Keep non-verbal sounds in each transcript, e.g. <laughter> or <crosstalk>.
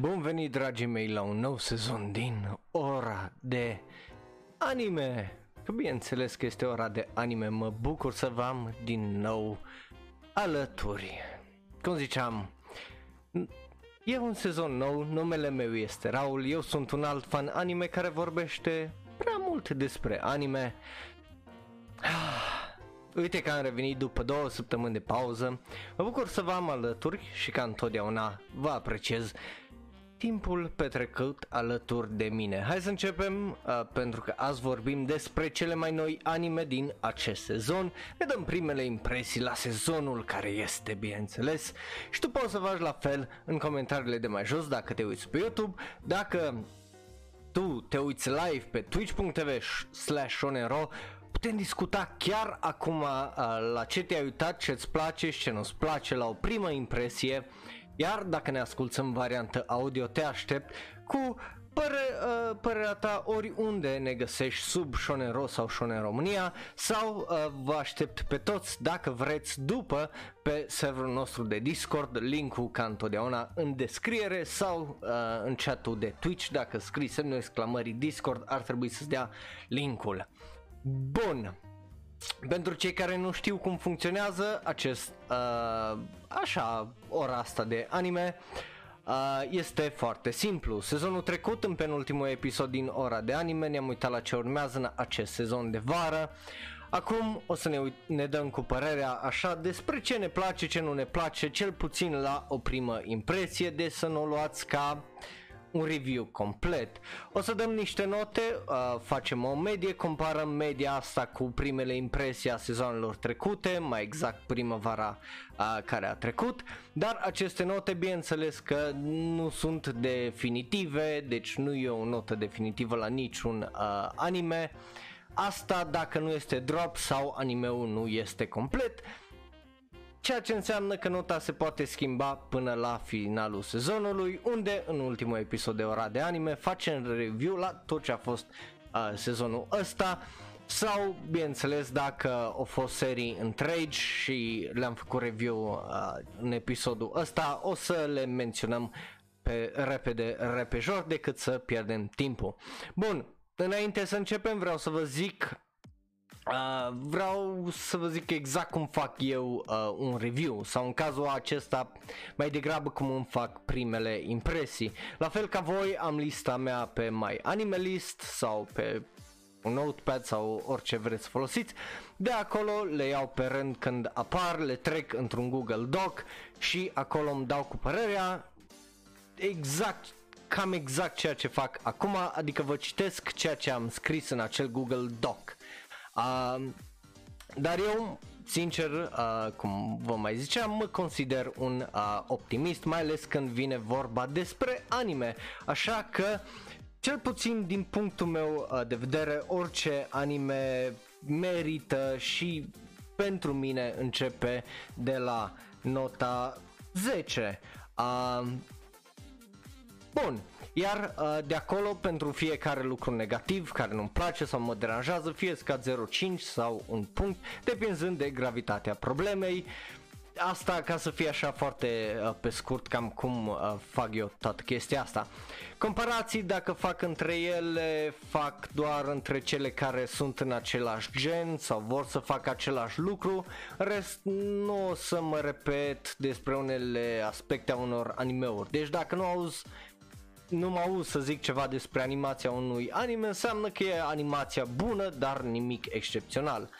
Bun venit, dragii mei, la un nou sezon din ora de anime. Că bineînțeles că este ora de anime, mă bucur să vă am din nou alături. Cum ziceam, e un sezon nou, numele meu este Raul, eu sunt un alt fan anime care vorbește prea mult despre anime. <sighs> Uite că am revenit după două săptămâni de pauză. Mă bucur să vă am alături și ca întotdeauna vă apreciez timpul petrecut alături de mine. Hai să începem uh, pentru că azi vorbim despre cele mai noi anime din acest sezon. Ne dăm primele impresii la sezonul care este, bineînțeles. Și tu poți să faci la fel în comentariile de mai jos dacă te uiți pe YouTube. Dacă tu te uiți live pe twitch.tv slash putem discuta chiar acum uh, la ce te-ai uitat, ce-ți place și ce nu-ți place la o primă impresie iar dacă ne asculti în variantă audio, te aștept cu păre, uh, părerea ta oriunde ne găsești sub Shonero sau Shonen România sau uh, vă aștept pe toți dacă vreți după pe serverul nostru de Discord, linkul ca întotdeauna în descriere sau uh, în chatul de Twitch, dacă scrii semnul exclamării Discord ar trebui să-ți dea linkul. Bun, pentru cei care nu știu cum funcționează acest, uh, așa, ora asta de anime, uh, este foarte simplu. Sezonul trecut, în penultimul episod din ora de anime, ne-am uitat la ce urmează în acest sezon de vară. Acum o să ne, uit- ne dăm cu părerea așa despre ce ne place, ce nu ne place, cel puțin la o primă impresie, de să nu o luați ca uh, un review complet. O să dăm niște note, uh, facem o medie, comparăm media asta cu primele impresii a sezoanelor trecute, mai exact primăvara uh, care a trecut, dar aceste note bineînțeles că nu sunt definitive, deci nu e o notă definitivă la niciun uh, anime. Asta dacă nu este drop sau animeul nu este complet ceea ce înseamnă că nota se poate schimba până la finalul sezonului, unde în ultimul episod de ora de anime facem review la tot ce a fost uh, sezonul ăsta sau, bineînțeles, dacă au fost serii întregi și le-am făcut review uh, în episodul ăsta, o să le menționăm pe repede, repejor, decât să pierdem timpul. Bun, înainte să începem vreau să vă zic Uh, vreau să vă zic exact cum fac eu uh, un review sau în cazul acesta mai degrabă cum îmi fac primele impresii. La fel ca voi am lista mea pe My Anime List sau pe un notepad sau orice vreți să folosiți. De acolo le iau pe rând când apar, le trec într-un Google Doc și acolo îmi dau cu părerea exact cam exact ceea ce fac acum, adică vă citesc ceea ce am scris în acel Google Doc. Uh, dar eu, sincer, uh, cum vă mai ziceam, mă consider un uh, optimist, mai ales când vine vorba despre anime. Așa că, cel puțin din punctul meu uh, de vedere, orice anime merită și pentru mine începe de la nota 10. Uh, bun, iar uh, de acolo pentru fiecare lucru negativ care nu-mi place sau mă deranjează, fie scad 0,5 sau un punct, depinzând de gravitatea problemei. Asta ca să fie așa foarte uh, pe scurt cam cum uh, fac eu toată chestia asta. Comparații dacă fac între ele, fac doar între cele care sunt în același gen sau vor să facă același lucru. Rest nu o să mă repet despre unele aspecte a unor animeuri. Deci dacă nu auzi nu mă auz să zic ceva despre animația unui anime, înseamnă că e animația bună, dar nimic excepțional.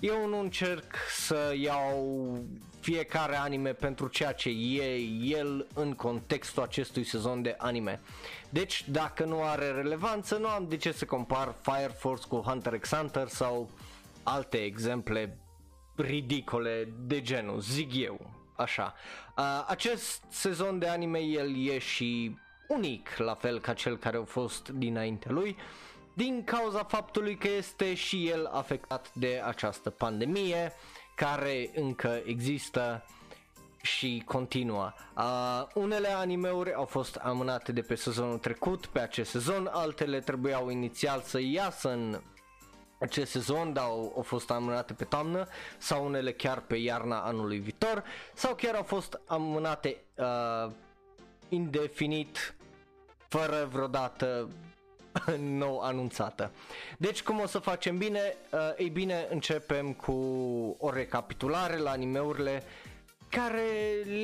Eu nu încerc să iau fiecare anime pentru ceea ce e el în contextul acestui sezon de anime. Deci, dacă nu are relevanță, nu am de ce să compar Fire Force cu Hunter x Hunter sau alte exemple ridicole de genul, zic eu, așa. Uh, acest sezon de anime el e și unic, la fel ca cel care a fost dinainte lui, din cauza faptului că este și el afectat de această pandemie care încă există și continuă. Uh, unele animeuri au fost amânate de pe sezonul trecut, pe acest sezon, altele trebuiau inițial să iasă în acest sezon, dar au, au fost amânate pe toamnă sau unele chiar pe iarna anului viitor sau chiar au fost amânate uh, indefinit fără vreodată nou anunțată. Deci cum o să facem bine? Uh, ei bine, începem cu o recapitulare la animeurile care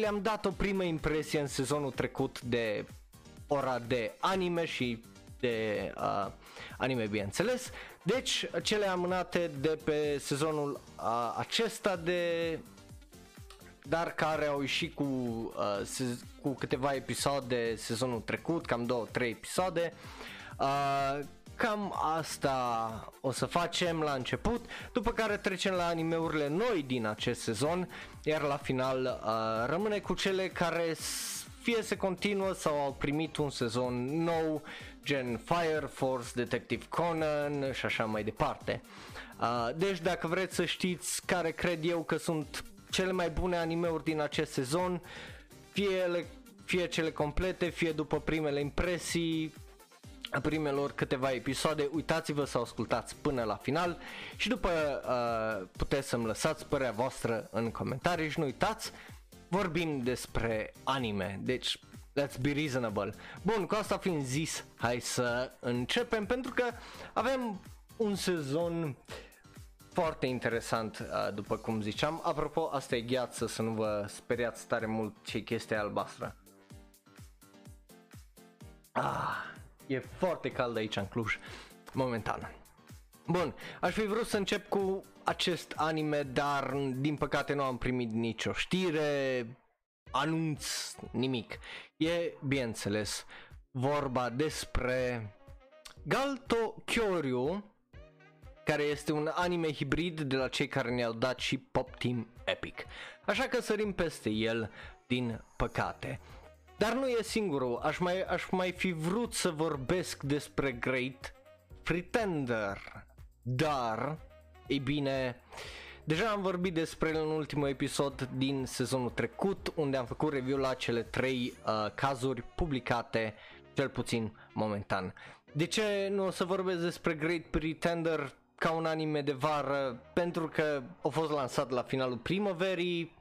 le-am dat o primă impresie în sezonul trecut de ora de anime și de uh, anime bineînțeles. Deci cele amânate de pe sezonul uh, acesta de dar care au ieșit cu, uh, se- cu câteva episoade sezonul trecut, cam două, trei episoade. Uh, cam asta o să facem la început, după care trecem la animeurile noi din acest sezon, iar la final uh, rămâne cu cele care s- fie se continuă sau au primit un sezon nou, gen Fire Force, Detective Conan și așa mai departe. Uh, deci dacă vreți să știți care cred eu că sunt cele mai bune animeuri din acest sezon, fie, ele, fie cele complete, fie după primele impresii, a primelor câteva episoade, uitați-vă să ascultați până la final și după uh, puteți să-mi lăsați părerea voastră în comentarii și nu uitați, vorbim despre anime, deci let's be reasonable. Bun, cu asta fiind zis, hai să începem pentru că avem un sezon foarte interesant, uh, după cum ziceam. Apropo, asta e gheață, să nu vă speriați tare mult ce chestia albastră. Ah, e foarte cald aici în Cluj, momentan. Bun, aș fi vrut să încep cu acest anime, dar din păcate nu am primit nicio știre, anunț, nimic. E, bineînțeles, vorba despre Galto Kyoryu, care este un anime hibrid de la cei care ne-au dat și Pop Team Epic. Așa că sărim peste el, din păcate. Dar nu e singurul, aș mai, aș mai fi vrut să vorbesc despre Great Pretender. Dar, ei bine, deja am vorbit despre el în ultimul episod din sezonul trecut, unde am făcut review la cele trei uh, cazuri publicate, cel puțin momentan. De ce nu o să vorbesc despre Great Pretender ca un anime de vară? Pentru că a fost lansat la finalul primăverii,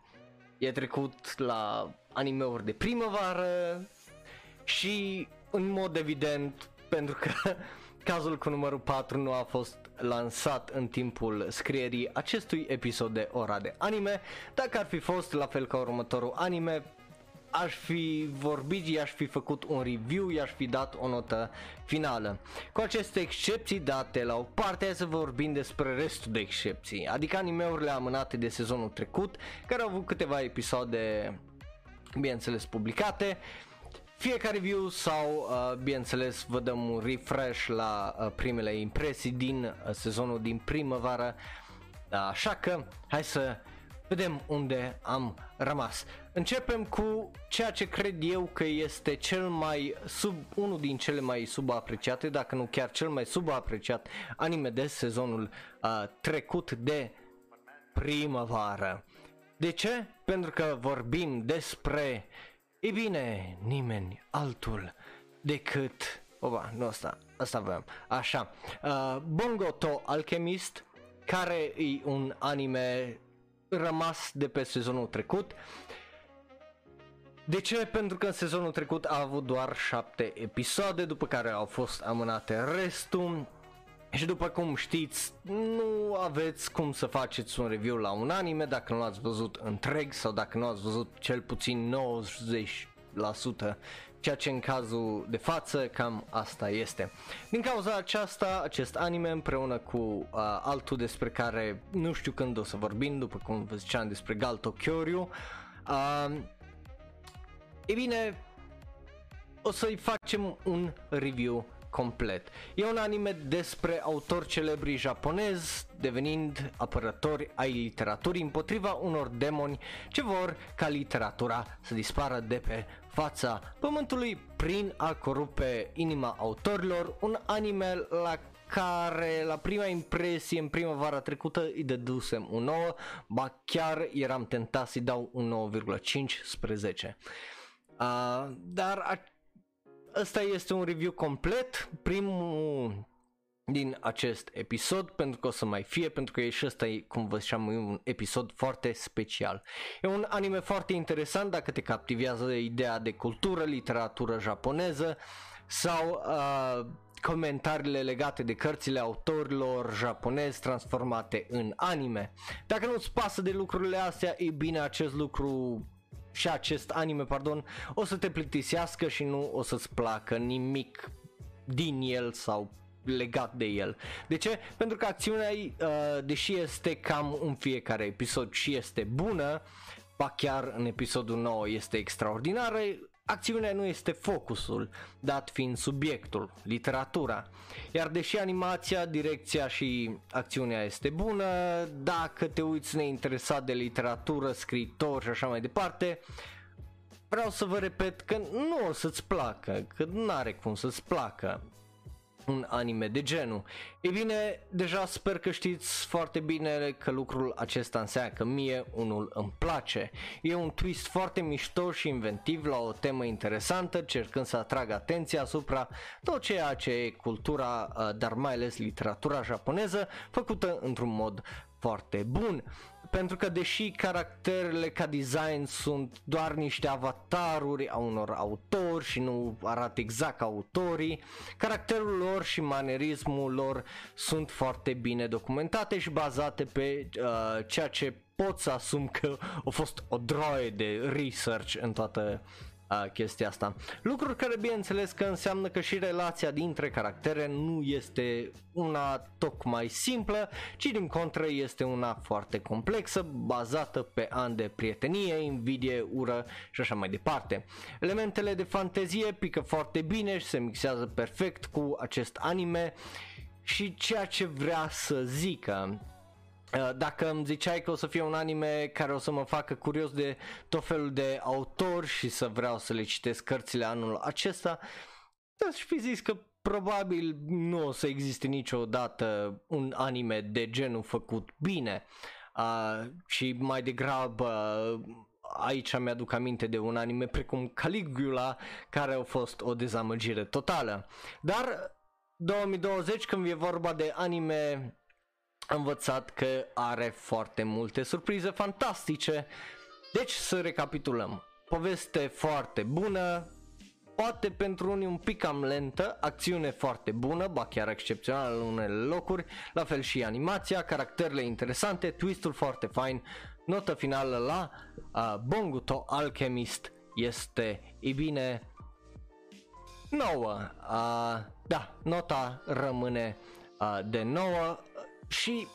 e trecut la animeuri de primăvară și în mod evident pentru că <laughs> cazul cu numărul 4 nu a fost lansat în timpul scrierii acestui episod de ora de anime. Dacă ar fi fost la fel ca următorul anime, aș fi vorbit, i-aș fi făcut un review, i-aș fi dat o notă finală. Cu aceste excepții date la o parte, hai să vorbim despre restul de excepții, adică animeurile amânate de sezonul trecut, care au avut câteva episoade, bineînțeles, publicate, fiecare review sau, uh, bineînțeles, vă dăm un refresh la uh, primele impresii din uh, sezonul din primăvară, așa că hai să vedem unde am rămas. Începem cu ceea ce cred eu că este cel mai sub, unul din cele mai subapreciate, dacă nu chiar cel mai subapreciat anime de sezonul uh, trecut de primăvară. De ce? Pentru că vorbim despre, e bine, nimeni altul decât, oba, nu asta, asta aveam, așa, uh, Bongo to Alchemist, care e un anime rămas de pe sezonul trecut. De ce? Pentru că în sezonul trecut a avut doar 7 episoade, după care au fost amânate restul. Și după cum știți, nu aveți cum să faceți un review la un anime dacă nu l-ați văzut întreg sau dacă nu ați văzut cel puțin 90% ceea ce în cazul de față cam asta este. Din cauza aceasta, acest anime împreună cu uh, altul despre care nu știu când o să vorbim, după cum vă ziceam despre Galto Kyoryu, uh, e bine, o să-i facem un review complet. E un anime despre autori celebri japonezi devenind apărători ai literaturii împotriva unor demoni ce vor ca literatura să dispară de pe fața pământului prin a corupe inima autorilor, un anime la care la prima impresie în primăvara trecută îi dădusem un 9, ba chiar eram tentat să-i dau un 9,5 spre 10. Uh, dar a- ăsta este un review complet, primul din acest episod, pentru că o să mai fie, pentru că e și ăsta, e, cum vă ziceam, e un episod foarte special. E un anime foarte interesant dacă te captivează ideea de cultură, literatură japoneză, sau uh, comentariile legate de cărțile autorilor japonezi transformate în anime. Dacă nu-ți pasă de lucrurile astea, e bine acest lucru și acest anime, pardon, o să te plictisească și nu o să-ți placă nimic din el sau legat de el. De ce? Pentru că acțiunea, uh, deși este cam în fiecare episod și este bună, ba chiar în episodul 9 este extraordinară, acțiunea nu este focusul, dat fiind subiectul, literatura. Iar deși animația, direcția și acțiunea este bună, dacă te uiți neinteresat de literatură, scriitor și așa mai departe, vreau să vă repet că nu o să-ți placă, că nu are cum să-ți placă un anime de genul. Ei bine, deja sper că știți foarte bine că lucrul acesta înseamnă că mie unul îmi place. E un twist foarte mișto și inventiv la o temă interesantă, cercând să atragă atenția asupra tot ceea ce e cultura, uh, dar mai ales literatura japoneză, făcută într-un mod foarte bun pentru că deși caracterele ca design sunt doar niște avataruri a unor autori și nu arată exact ca autorii, caracterul lor și manerismul lor sunt foarte bine documentate și bazate pe uh, ceea ce pot să asum că a fost o droaie de research în toată uh, chestia asta. Lucruri care bineînțeles că înseamnă că și relația dintre caractere nu este una tocmai simplă, ci din contră este una foarte complexă, bazată pe ani de prietenie, invidie, ură și așa mai departe. Elementele de fantezie pică foarte bine și se mixează perfect cu acest anime și ceea ce vrea să zică Uh, dacă îmi ziceai că o să fie un anime care o să mă facă curios de tot felul de autori și să vreau să le citesc cărțile anul acesta, aș fi zis că probabil nu o să existe niciodată un anime de genul făcut bine uh, și mai degrabă aici mi-aduc aminte de un anime precum Caligula care a fost o dezamăgire totală. Dar 2020 când e vorba de anime am învățat că are foarte multe surprize fantastice. Deci să recapitulăm. Poveste foarte bună, poate pentru unii un pic cam lentă, acțiune foarte bună, ba chiar excepțională în unele locuri, la fel și animația, caracterele interesante, twistul foarte fain, nota finală la uh, Bonguto Alchemist este, e bine, nouă. Uh, da, nota rămâne uh, de nouă și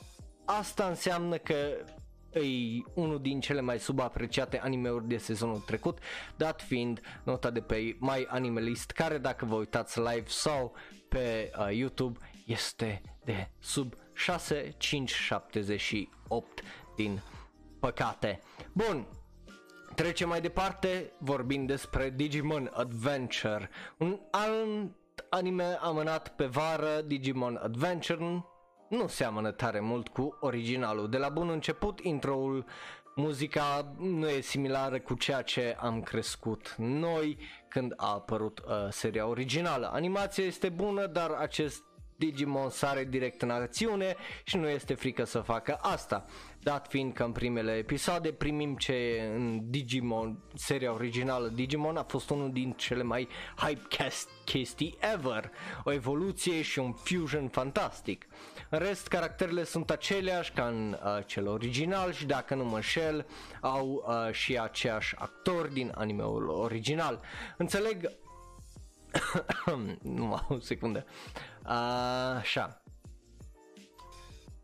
asta înseamnă că e unul din cele mai subapreciate animeuri de sezonul trecut, dat fiind nota de pe My Anime List, care dacă vă uitați live sau pe uh, YouTube este de sub 6578 din păcate. Bun, trecem mai departe vorbind despre Digimon Adventure, un alt anime amânat pe vară, Digimon Adventure, nu seamănă tare mult cu originalul. De la bun început, intro-ul, muzica nu e similară cu ceea ce am crescut noi când a apărut uh, seria originală. Animația este bună, dar acest Digimon sare direct în acțiune și nu este frică să facă asta. Dat fiind că în primele episoade primim ce în Digimon, seria originală Digimon a fost unul din cele mai hypecast chestii ever, o evoluție și un fusion fantastic. În rest, caracterele sunt aceleași ca în uh, cel original și dacă nu mă înșel, au uh, și aceiași actori din animeul original. Înțeleg <coughs> nu o secundă. Așa.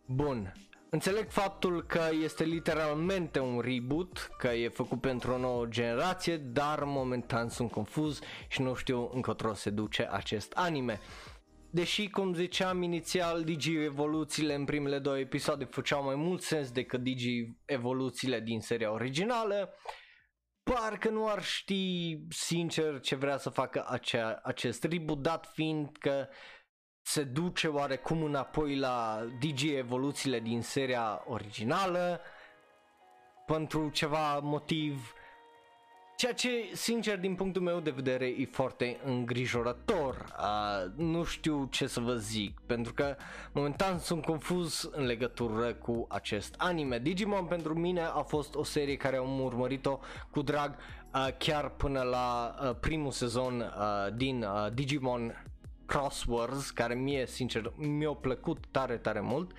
Bun. Înțeleg faptul că este literalmente un reboot, că e făcut pentru o nouă generație, dar momentan sunt confuz și nu știu încotro se duce acest anime. Deși, cum ziceam inițial, Digi evoluțiile în primele două episoade făceau mai mult sens decât Digi evoluțiile din seria originală, parcă nu ar ști sincer ce vrea să facă acea, acest reboot, dat fiind că se duce oarecum înapoi la DG evoluțiile din seria originală. Pentru ceva motiv Ceea ce, sincer, din punctul meu de vedere, e foarte îngrijorător. Uh, nu știu ce să vă zic, pentru că momentan sunt confuz în legătură cu acest anime. Digimon pentru mine a fost o serie care am urmărit-o cu drag uh, chiar până la uh, primul sezon uh, din uh, Digimon Crosswords, care mie, sincer, mi-a plăcut tare, tare mult.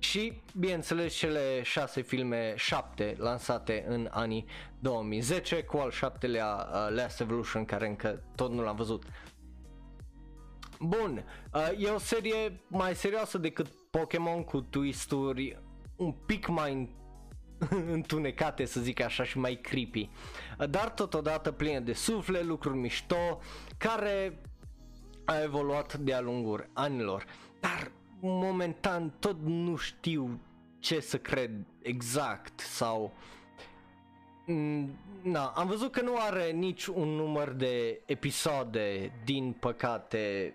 Și, bineînțeles, cele șase filme, șapte, lansate în anii 2010, cu al șaptelea uh, Last Evolution, care încă tot nu l-am văzut. Bun, uh, e o serie mai serioasă decât Pokémon cu twisturi un pic mai <laughs> întunecate, să zic așa, și mai creepy. Dar totodată pline de suflet, lucruri mișto, care a evoluat de-a lungul anilor. Dar momentan tot nu știu ce să cred exact sau mm, Na, am văzut că nu are nici un număr de episoade, din păcate,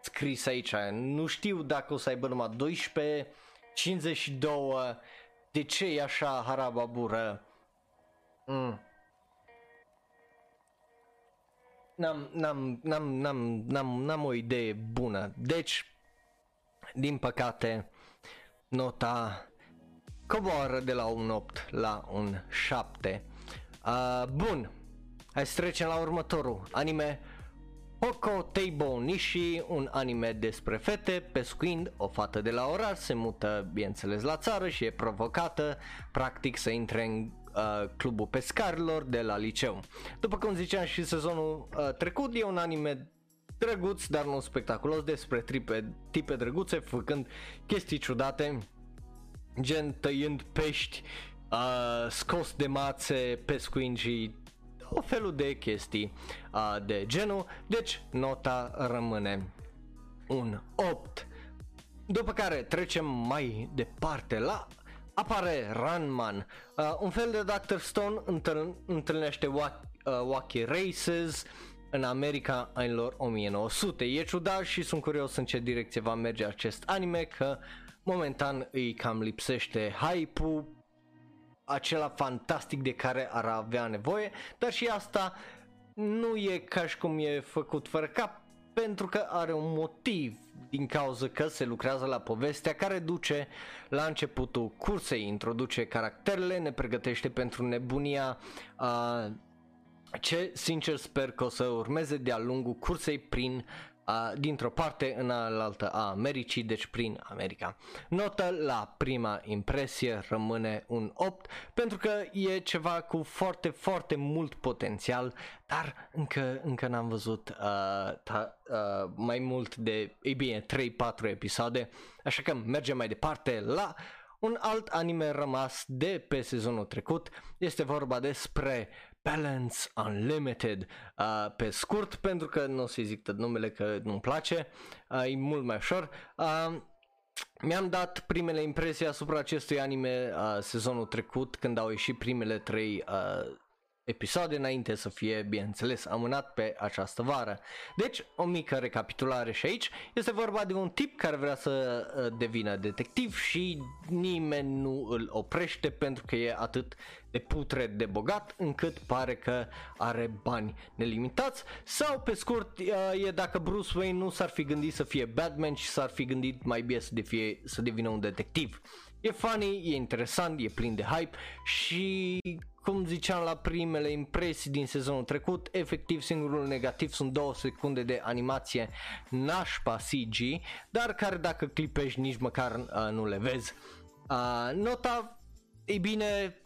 scris aici. Nu știu dacă o să aibă numai 12, 52, de ce e așa harababură? Mm. N-am, n-am, n-am, n-am, n-am, n-am o idee bună. Deci, din păcate, nota coboară de la un 8 la un 7. Uh, bun, hai să trecem la următorul anime Hoko Teibo Nishi, un anime despre fete, pescuind o fată de la oraș, se mută bineînțeles la țară și e provocată practic să intre în uh, clubul pescarilor de la liceu. După cum ziceam și sezonul uh, trecut, e un anime drăguț, dar nu spectaculos, despre tripe, tipe drăguțe, făcând chestii ciudate, gen tăiând pești, uh, scos de mațe, pescuind și o felul de chestii uh, de genul, deci nota rămâne un 8. După care trecem mai departe la apare Runman, uh, un fel de Dr. Stone întâlnește Wacky, uh, Wacky Races în America anilor 1900. E ciudat și sunt curios în ce direcție va merge acest anime că momentan îi cam lipsește hype-ul acela fantastic de care ar avea nevoie, dar și asta nu e ca și cum e făcut fără cap, pentru că are un motiv din cauza că se lucrează la povestea care duce la începutul cursei, introduce caracterele, ne pregătește pentru nebunia uh, ce sincer sper că o să urmeze de-a lungul cursei prin a, dintr-o parte în alaltă a Americii, deci prin America. Notă la prima impresie rămâne un 8 pentru că e ceva cu foarte, foarte mult potențial, dar încă, încă n-am văzut uh, ta, uh, mai mult de, ei bine, 3-4 episoade, așa că mergem mai departe la un alt anime rămas de pe sezonul trecut. Este vorba despre Balance Unlimited uh, pe scurt pentru că nu o să-i zic tot numele că nu-mi place, uh, e mult mai ușor. Uh, mi-am dat primele impresii asupra acestui anime uh, sezonul trecut când au ieșit primele trei uh, episoade înainte să fie, bineînțeles, amânat pe această vară. Deci, o mică recapitulare și aici. Este vorba de un tip care vrea să uh, devină detectiv și nimeni nu îl oprește pentru că e atât de putre de bogat încât pare că are bani nelimitați sau pe scurt uh, e dacă Bruce Wayne nu s-ar fi gândit să fie Batman și s-ar fi gândit mai bine să, fie, să devină un detectiv. E funny, e interesant, e plin de hype și cum ziceam la primele impresii din sezonul trecut, efectiv singurul negativ sunt două secunde de animație nașpa CG, dar care dacă clipești nici măcar uh, nu le vezi. Uh, nota, ei bine,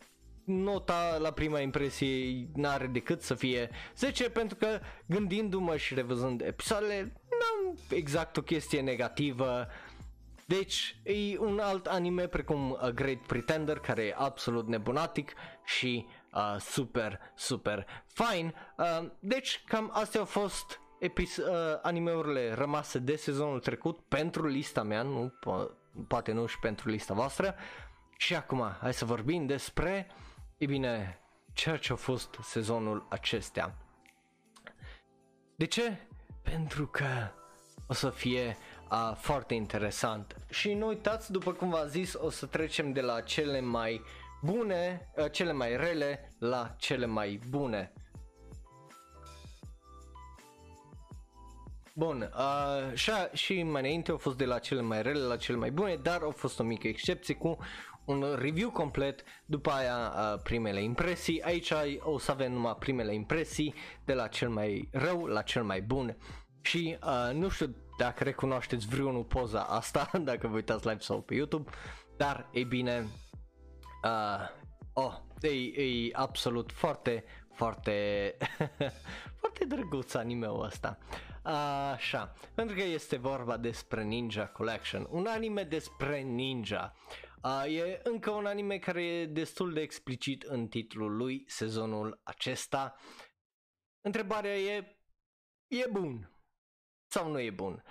nota la prima impresie n-are decât să fie 10 pentru că gândindu-mă și revăzând episoadele, n-am exact o chestie negativă. Deci e un alt anime precum A Great Pretender care e absolut nebunatic și uh, super, super fine. Uh, deci cam astea au fost epis- uh, animeurile rămase de sezonul trecut pentru lista mea, nu po- poate nu și pentru lista voastră. Și acum hai să vorbim despre E bine, ceea ce a fost sezonul acestea. De ce? Pentru că o să fie uh, foarte interesant. Și nu uitați, după cum v-am zis, o să trecem de la cele mai bune, uh, cele mai rele la cele mai bune. Bun, uh, și, și mai înainte au fost de la cele mai rele la cele mai bune, dar au fost o mică excepție cu un review complet, după aia uh, primele impresii. Aici o să avem numai primele impresii de la cel mai rău la cel mai bun. Și uh, nu știu dacă recunoașteți vreunul poza asta, <laughs> dacă vă uitați live sau pe YouTube, dar e bine, uh, oh, e, e absolut foarte, foarte, <laughs> foarte drăguț anime-ul ăsta. Așa, pentru că este vorba despre Ninja Collection, un anime despre ninja. Uh, e încă un anime care e destul de explicit în titlul lui sezonul acesta. Întrebarea e, e bun sau nu e bun?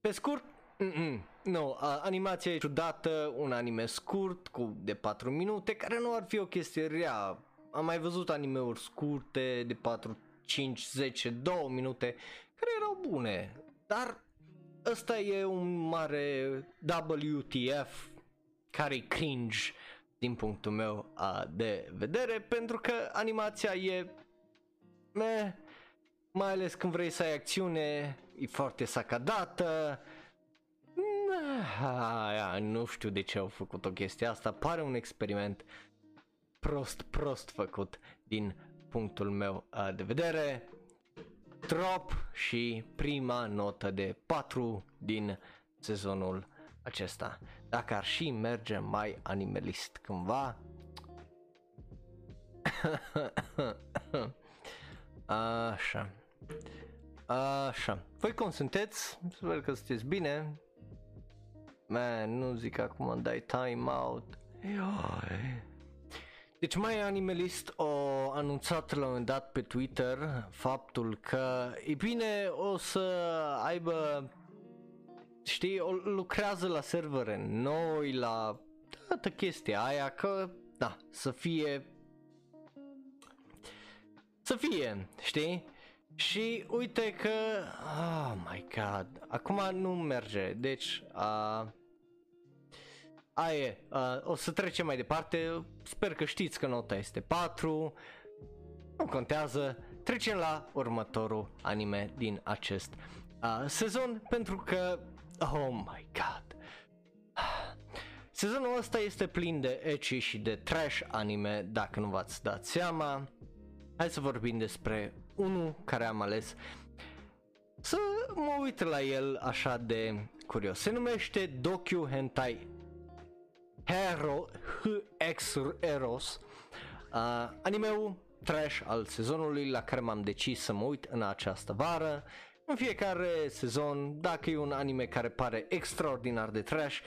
Pe scurt, Mm-mm. Nu, uh, animația e ciudată, un anime scurt cu de 4 minute, care nu ar fi o chestie rea. Am mai văzut animeuri scurte de 4, 5, 10, 2 minute care erau bune, dar ăsta e un mare WTF care e cringe din punctul meu uh, de vedere pentru că animația e meh, mai ales când vrei să ai acțiune, e foarte sacadată. Aia, nu știu de ce au făcut o chestie asta, pare un experiment prost, prost făcut din punctul meu uh, de vedere. Drop și prima notă de 4 din sezonul acesta. Dacă ar și merge mai animalist cândva. <laughs> Așa. Așa. Voi cum sunteți? Sper că sunteți bine. Man, nu zic acum dai time out. Deci mai animalist o anunțat la un moment dat pe Twitter faptul că e bine o să aibă știi, o, lucrează la servere noi, la toată chestia aia, că, da, să fie, să fie, știi? Și uite că, oh my god, acum nu merge, deci, uh, aia e, uh, o să trecem mai departe, sper că știți că nota este 4, nu contează, trecem la următorul anime din acest uh, sezon, pentru că Oh my god. Sezonul ăsta este plin de ecchi și de trash anime, dacă nu v-ați dat seama. Hai să vorbim despre unul care am ales să mă uit la el așa de curios. Se numește Docu Hentai Hero X Eros. Uh, animeul trash al sezonului la care m-am decis să mă uit în această vară în fiecare sezon, dacă e un anime care pare extraordinar de trash,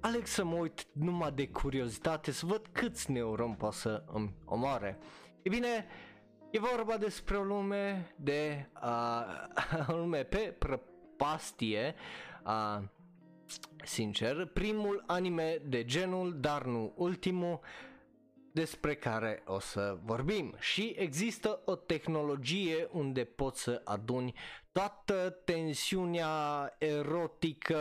aleg să mă uit numai de curiozitate să văd câți neuron poate să îmi omoare. E bine, e vorba despre o lume de uh, <laughs> o lume pe prăpastie, uh, sincer, primul anime de genul, dar nu ultimul, despre care o să vorbim. Și există o tehnologie unde poți să aduni toată tensiunea erotică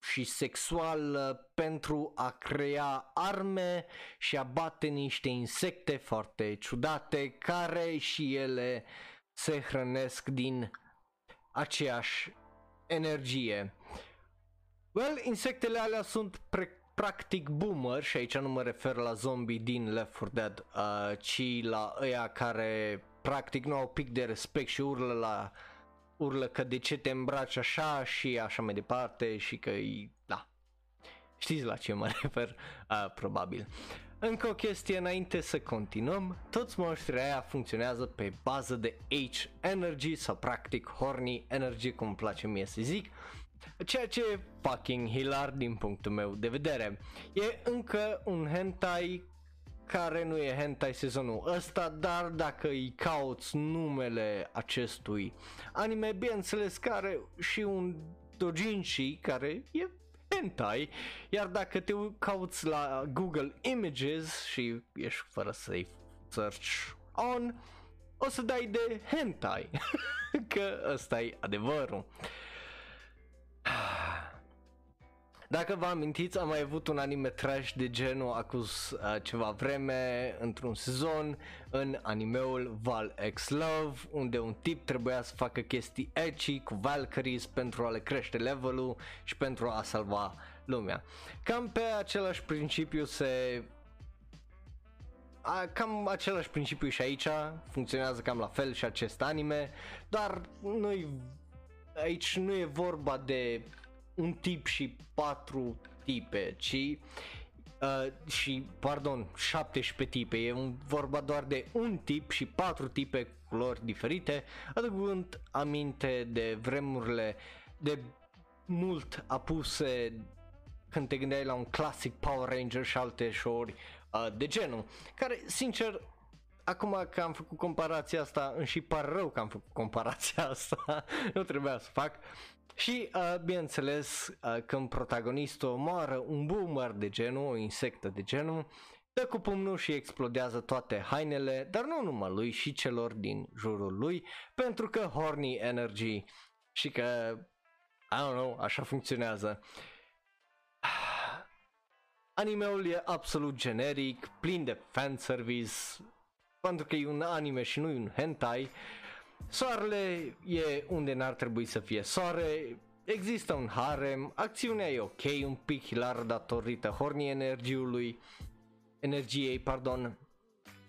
și sexuală pentru a crea arme și a bate niște insecte foarte ciudate care și ele se hrănesc din aceeași energie. Well, insectele alea sunt pre- practic boomer și aici nu mă refer la zombie din Left 4 Dead, uh, ci la ăia care practic nu au pic de respect și urlă la urlă că de ce te îmbraci așa și așa mai departe și că e, da, știți la ce mă <laughs> refer, uh, probabil. Încă o chestie înainte să continuăm, toți monștrii aia funcționează pe bază de H-Energy sau practic Horny Energy, cum îmi place mie să zic, ceea ce e fucking hilar din punctul meu de vedere. E încă un hentai care nu e hentai sezonul ăsta, dar dacă îi cauți numele acestui anime, bineînțeles care și un dojinshi care e hentai, iar dacă te cauți la Google Images și ești fără să-i search on, o să dai de hentai, <laughs> că ăsta e adevărul. <sighs> Dacă vă amintiți, am mai avut un anime trash de genul acum uh, ceva vreme, într-un sezon, în animeul Val X Love, unde un tip trebuia să facă chestii edgy cu Valkyries pentru a le crește levelul și pentru a salva lumea. Cam pe același principiu se a, cam același principiu și aici, funcționează cam la fel și acest anime, dar nu aici nu e vorba de un tip și patru tipe, ci uh, și, pardon, 17 tipe, e un, vorba doar de un tip și patru tipe cu culori diferite, aducând aminte de vremurile de mult apuse când te gândeai la un clasic Power Ranger și alte show-uri uh, de genul, care, sincer, acum că am făcut comparația asta, îmi și par rău că am făcut comparația asta, <laughs> nu trebuia să fac. Și, uh, bineînțeles, uh, când protagonistul omoară un boomer de genul, o insectă de genul, dă cu pumnul și explodează toate hainele, dar nu numai lui și celor din jurul lui, pentru că horny energy și că, I don't know, așa funcționează. <sighs> Animeul e absolut generic, plin de fanservice, pentru că e un anime și nu e un hentai. Soarele e unde n-ar trebui să fie soare, există un harem, acțiunea e ok, un pic hilar datorită horny energiului, energiei, pardon,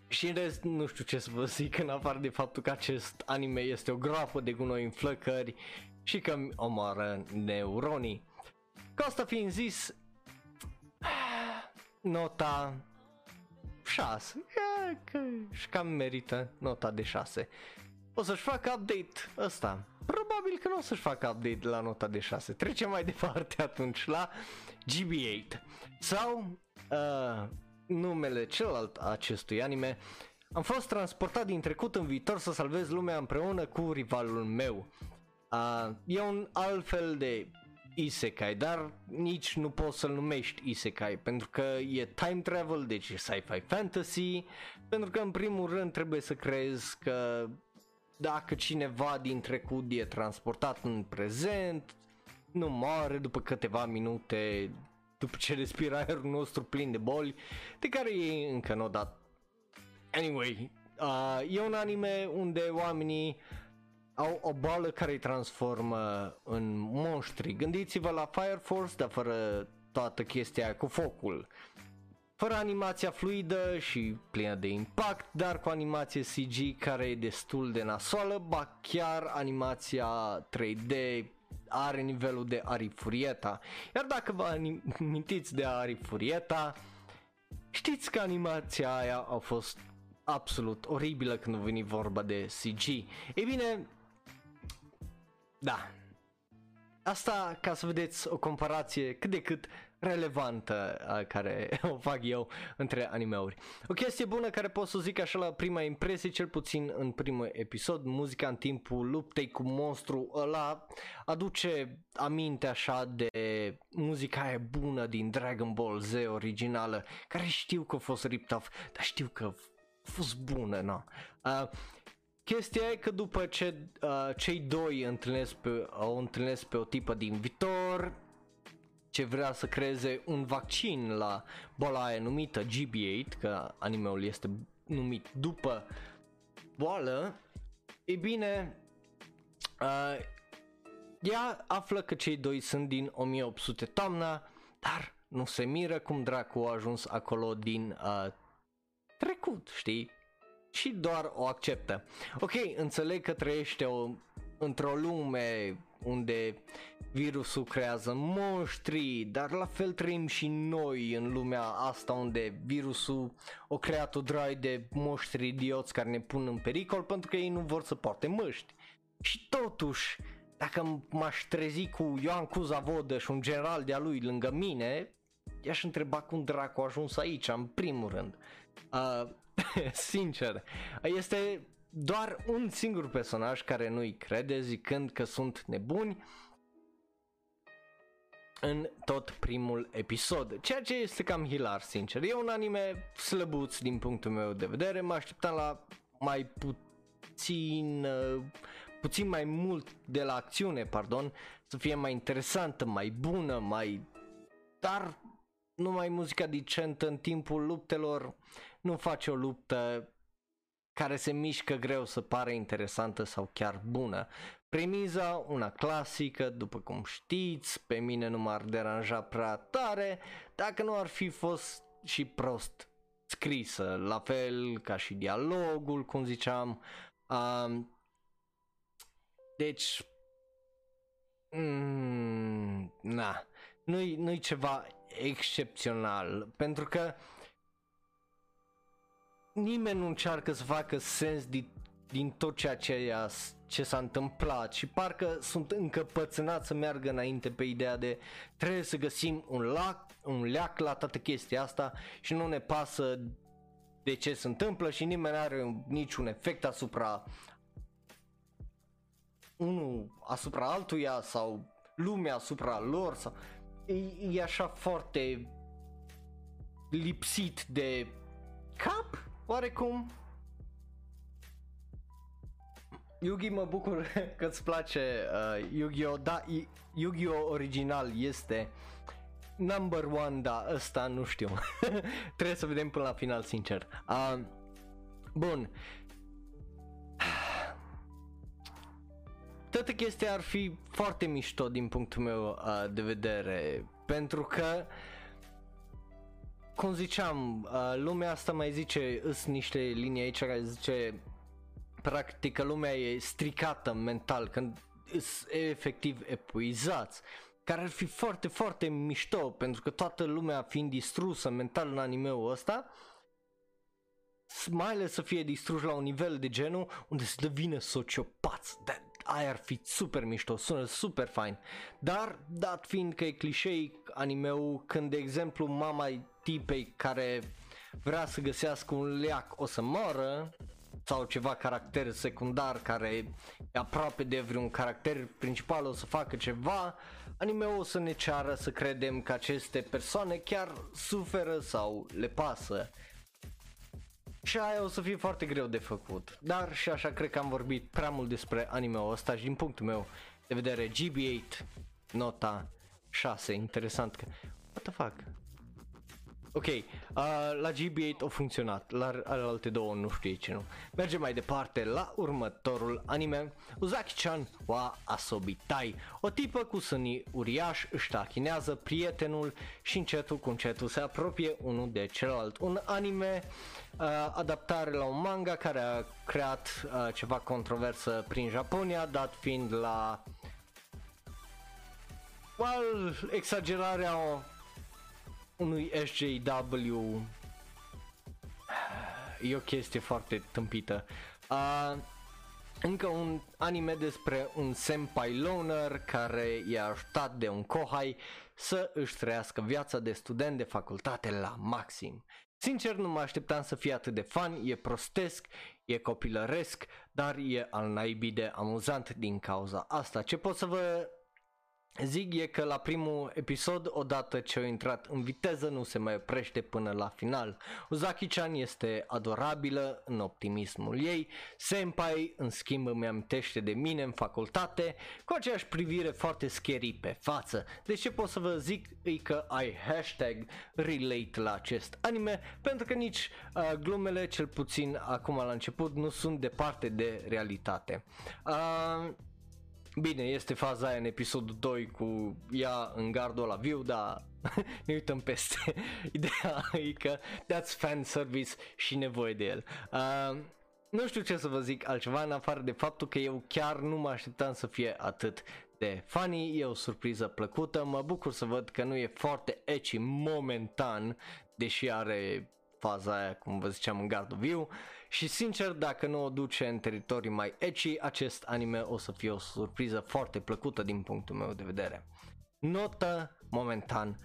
și în rest nu știu ce să vă zic în afară de faptul că acest anime este o groapă de gunoi în flăcări și că omoară neuronii. Ca asta fiind zis, <sighs> nota 6, că și cam merită nota de 6. O să-și facă update ăsta. Probabil că nu o să-și facă update la nota de 6. Trecem mai departe <laughs> atunci la GB8 sau uh, numele celălalt acestui anime. Am fost transportat din trecut în viitor să salvez lumea împreună cu rivalul meu. Uh, e un alt fel de isekai, dar nici nu poți să-l numești isekai pentru că e time travel, deci e sci-fi fantasy, pentru că în primul rând trebuie să crezi că dacă cineva din trecut e transportat în prezent, nu moare după câteva minute, după ce respiră aerul nostru plin de boli, de care ei încă nu au dat. Anyway, uh, e un anime unde oamenii au o boală care îi transformă în monștri. Gândiți-vă la Fire Force, dar fără toată chestia cu focul. Fără animația fluidă și plină de impact, dar cu animație CG care e destul de nasoală, ba chiar animația 3D are nivelul de Arifurieta. Iar dacă vă amintiți de Arifurieta, știți că animația aia a fost absolut oribilă când a venit vorba de CG. Ei bine, da. Asta ca să vedeți o comparație cât de cât relevantă care <laughs> o fac eu între animeuri. O chestie bună care pot să zic așa la prima impresie, cel puțin în primul episod, muzica în timpul luptei cu monstru ăla aduce aminte așa de muzica aia bună din Dragon Ball Z originală, care știu că a fost ripped off, dar știu că a fost bună, no. Uh, Chestia e că după ce uh, cei doi întâlnesc pe, o întâlnesc pe o tipă din viitor ce vrea să creeze un vaccin la boala aia numită GB8, că animeul este numit după boală, e bine, uh, ea află că cei doi sunt din 1800 toamna, dar nu se miră cum dracu a ajuns acolo din uh, trecut, știi? și doar o acceptă. Ok, înțeleg că trăiește o, într-o lume unde virusul creează monștri, dar la fel trăim și noi în lumea asta unde virusul o creat o drai de monștri idioți care ne pun în pericol pentru că ei nu vor să poarte măști. Și totuși, dacă m-aș trezi cu Ioan Cuza Vodă și un general de-a lui lângă mine, i-aș întreba cum dracu a ajuns aici, în primul rând. Uh, <laughs> Sincer, este doar un singur personaj care nu-i crede zicând că sunt nebuni în tot primul episod, ceea ce este cam hilar, sincer. E un anime slăbuț din punctul meu de vedere, mă așteptam la mai puțin, uh, puțin mai mult de la acțiune, pardon, să fie mai interesantă, mai bună, mai dar numai muzica decentă în timpul luptelor nu face o luptă care se mișcă greu să pare interesantă sau chiar bună. Premiza, una clasică, după cum știți, pe mine nu m-ar deranja prea tare dacă nu ar fi fost și prost scrisă, la fel ca și dialogul, cum ziceam. Um, deci, mm, na, nu-i, nu-i ceva excepțional, pentru că nimeni nu încearcă să facă sens din, din tot ceea ce, ce s-a întâmplat și parcă sunt încăpățânați să meargă înainte pe ideea de trebuie să găsim un lac, un leac la toată chestia asta și nu ne pasă de ce se întâmplă și nimeni nu are niciun efect asupra unul asupra altuia sau lumea asupra lor sau e, e așa foarte lipsit de cap oarecum Yugi mă bucur <laughs> că îți place uh, Yu-Gi-Oh! Da, Yu-Gi-Oh! original este number one, da, ăsta nu știu. <laughs> Trebuie să vedem până la final, sincer. Uh, bun. <sighs> Toată chestia ar fi foarte mișto din punctul meu uh, de vedere, pentru că cum ziceam, uh, lumea asta mai zice, îs niște linii aici care zice practic că lumea e stricată mental, când îs efectiv epuizați care ar fi foarte, foarte mișto, pentru că toată lumea fiind distrusă mental în animeul ăsta, mai ales să fie distruși la un nivel de genul unde să devină sociopați. De- aia ar fi super mișto, sună super fain. Dar, dat fiind că e clișei animeul, când de exemplu mama tipei care vrea să găsească un leac o să moară, sau ceva caracter secundar care e aproape de vreun caracter principal o să facă ceva, anime-ul o să ne ceară să credem că aceste persoane chiar suferă sau le pasă. Și aia o să fie foarte greu de făcut. Dar și așa cred că am vorbit prea mult despre anime-ul ăsta și din punctul meu de vedere GB8 nota 6, interesant că... What the fuck? Ok, uh, la GB8 a funcționat, la alte două nu știu ce nu. Mergem mai departe la următorul anime, Uzaki-chan wa Asobitai. O tipă cu sânii uriaș își tachinează prietenul și încetul cu încetul se apropie unul de celălalt. Un anime uh, adaptare la un manga care a creat uh, ceva controversă prin Japonia, dat fiind la well, exagerarea unui SJW e o chestie foarte tâmpită. Uh, încă un anime despre un senpai loner care e ajutat de un kohai să își trăiască viața de student de facultate la maxim. Sincer, nu mă așteptam să fie atât de fan, e prostesc, e copilăresc, dar e al naibii de amuzant din cauza asta. Ce pot să vă Zig e că la primul episod, odată ce a intrat în viteză, nu se mai oprește până la final. Uzaki-chan este adorabilă în optimismul ei, Senpai în schimb îmi amintește de mine în facultate, cu aceeași privire foarte scary pe față. Deci ce pot să vă zic e că ai hashtag relate la acest anime, pentru că nici uh, glumele, cel puțin acum la început, nu sunt departe de realitate. Uh, Bine, este faza aia în episodul 2 cu ea în gardul la viu, dar <laughs> ne uităm peste. <laughs> Ideea e că that's fan service și nevoie de el. Uh, nu știu ce să vă zic altceva în afară de faptul că eu chiar nu mă așteptam să fie atât de funny, e o surpriză plăcută, mă bucur să văd că nu e foarte ecchi momentan, deși are faza aia, cum vă ziceam, în gardul viu. Și sincer, dacă nu o duce în teritorii mai ecchi, acest anime o să fie o surpriză foarte plăcută din punctul meu de vedere. Notă, momentan,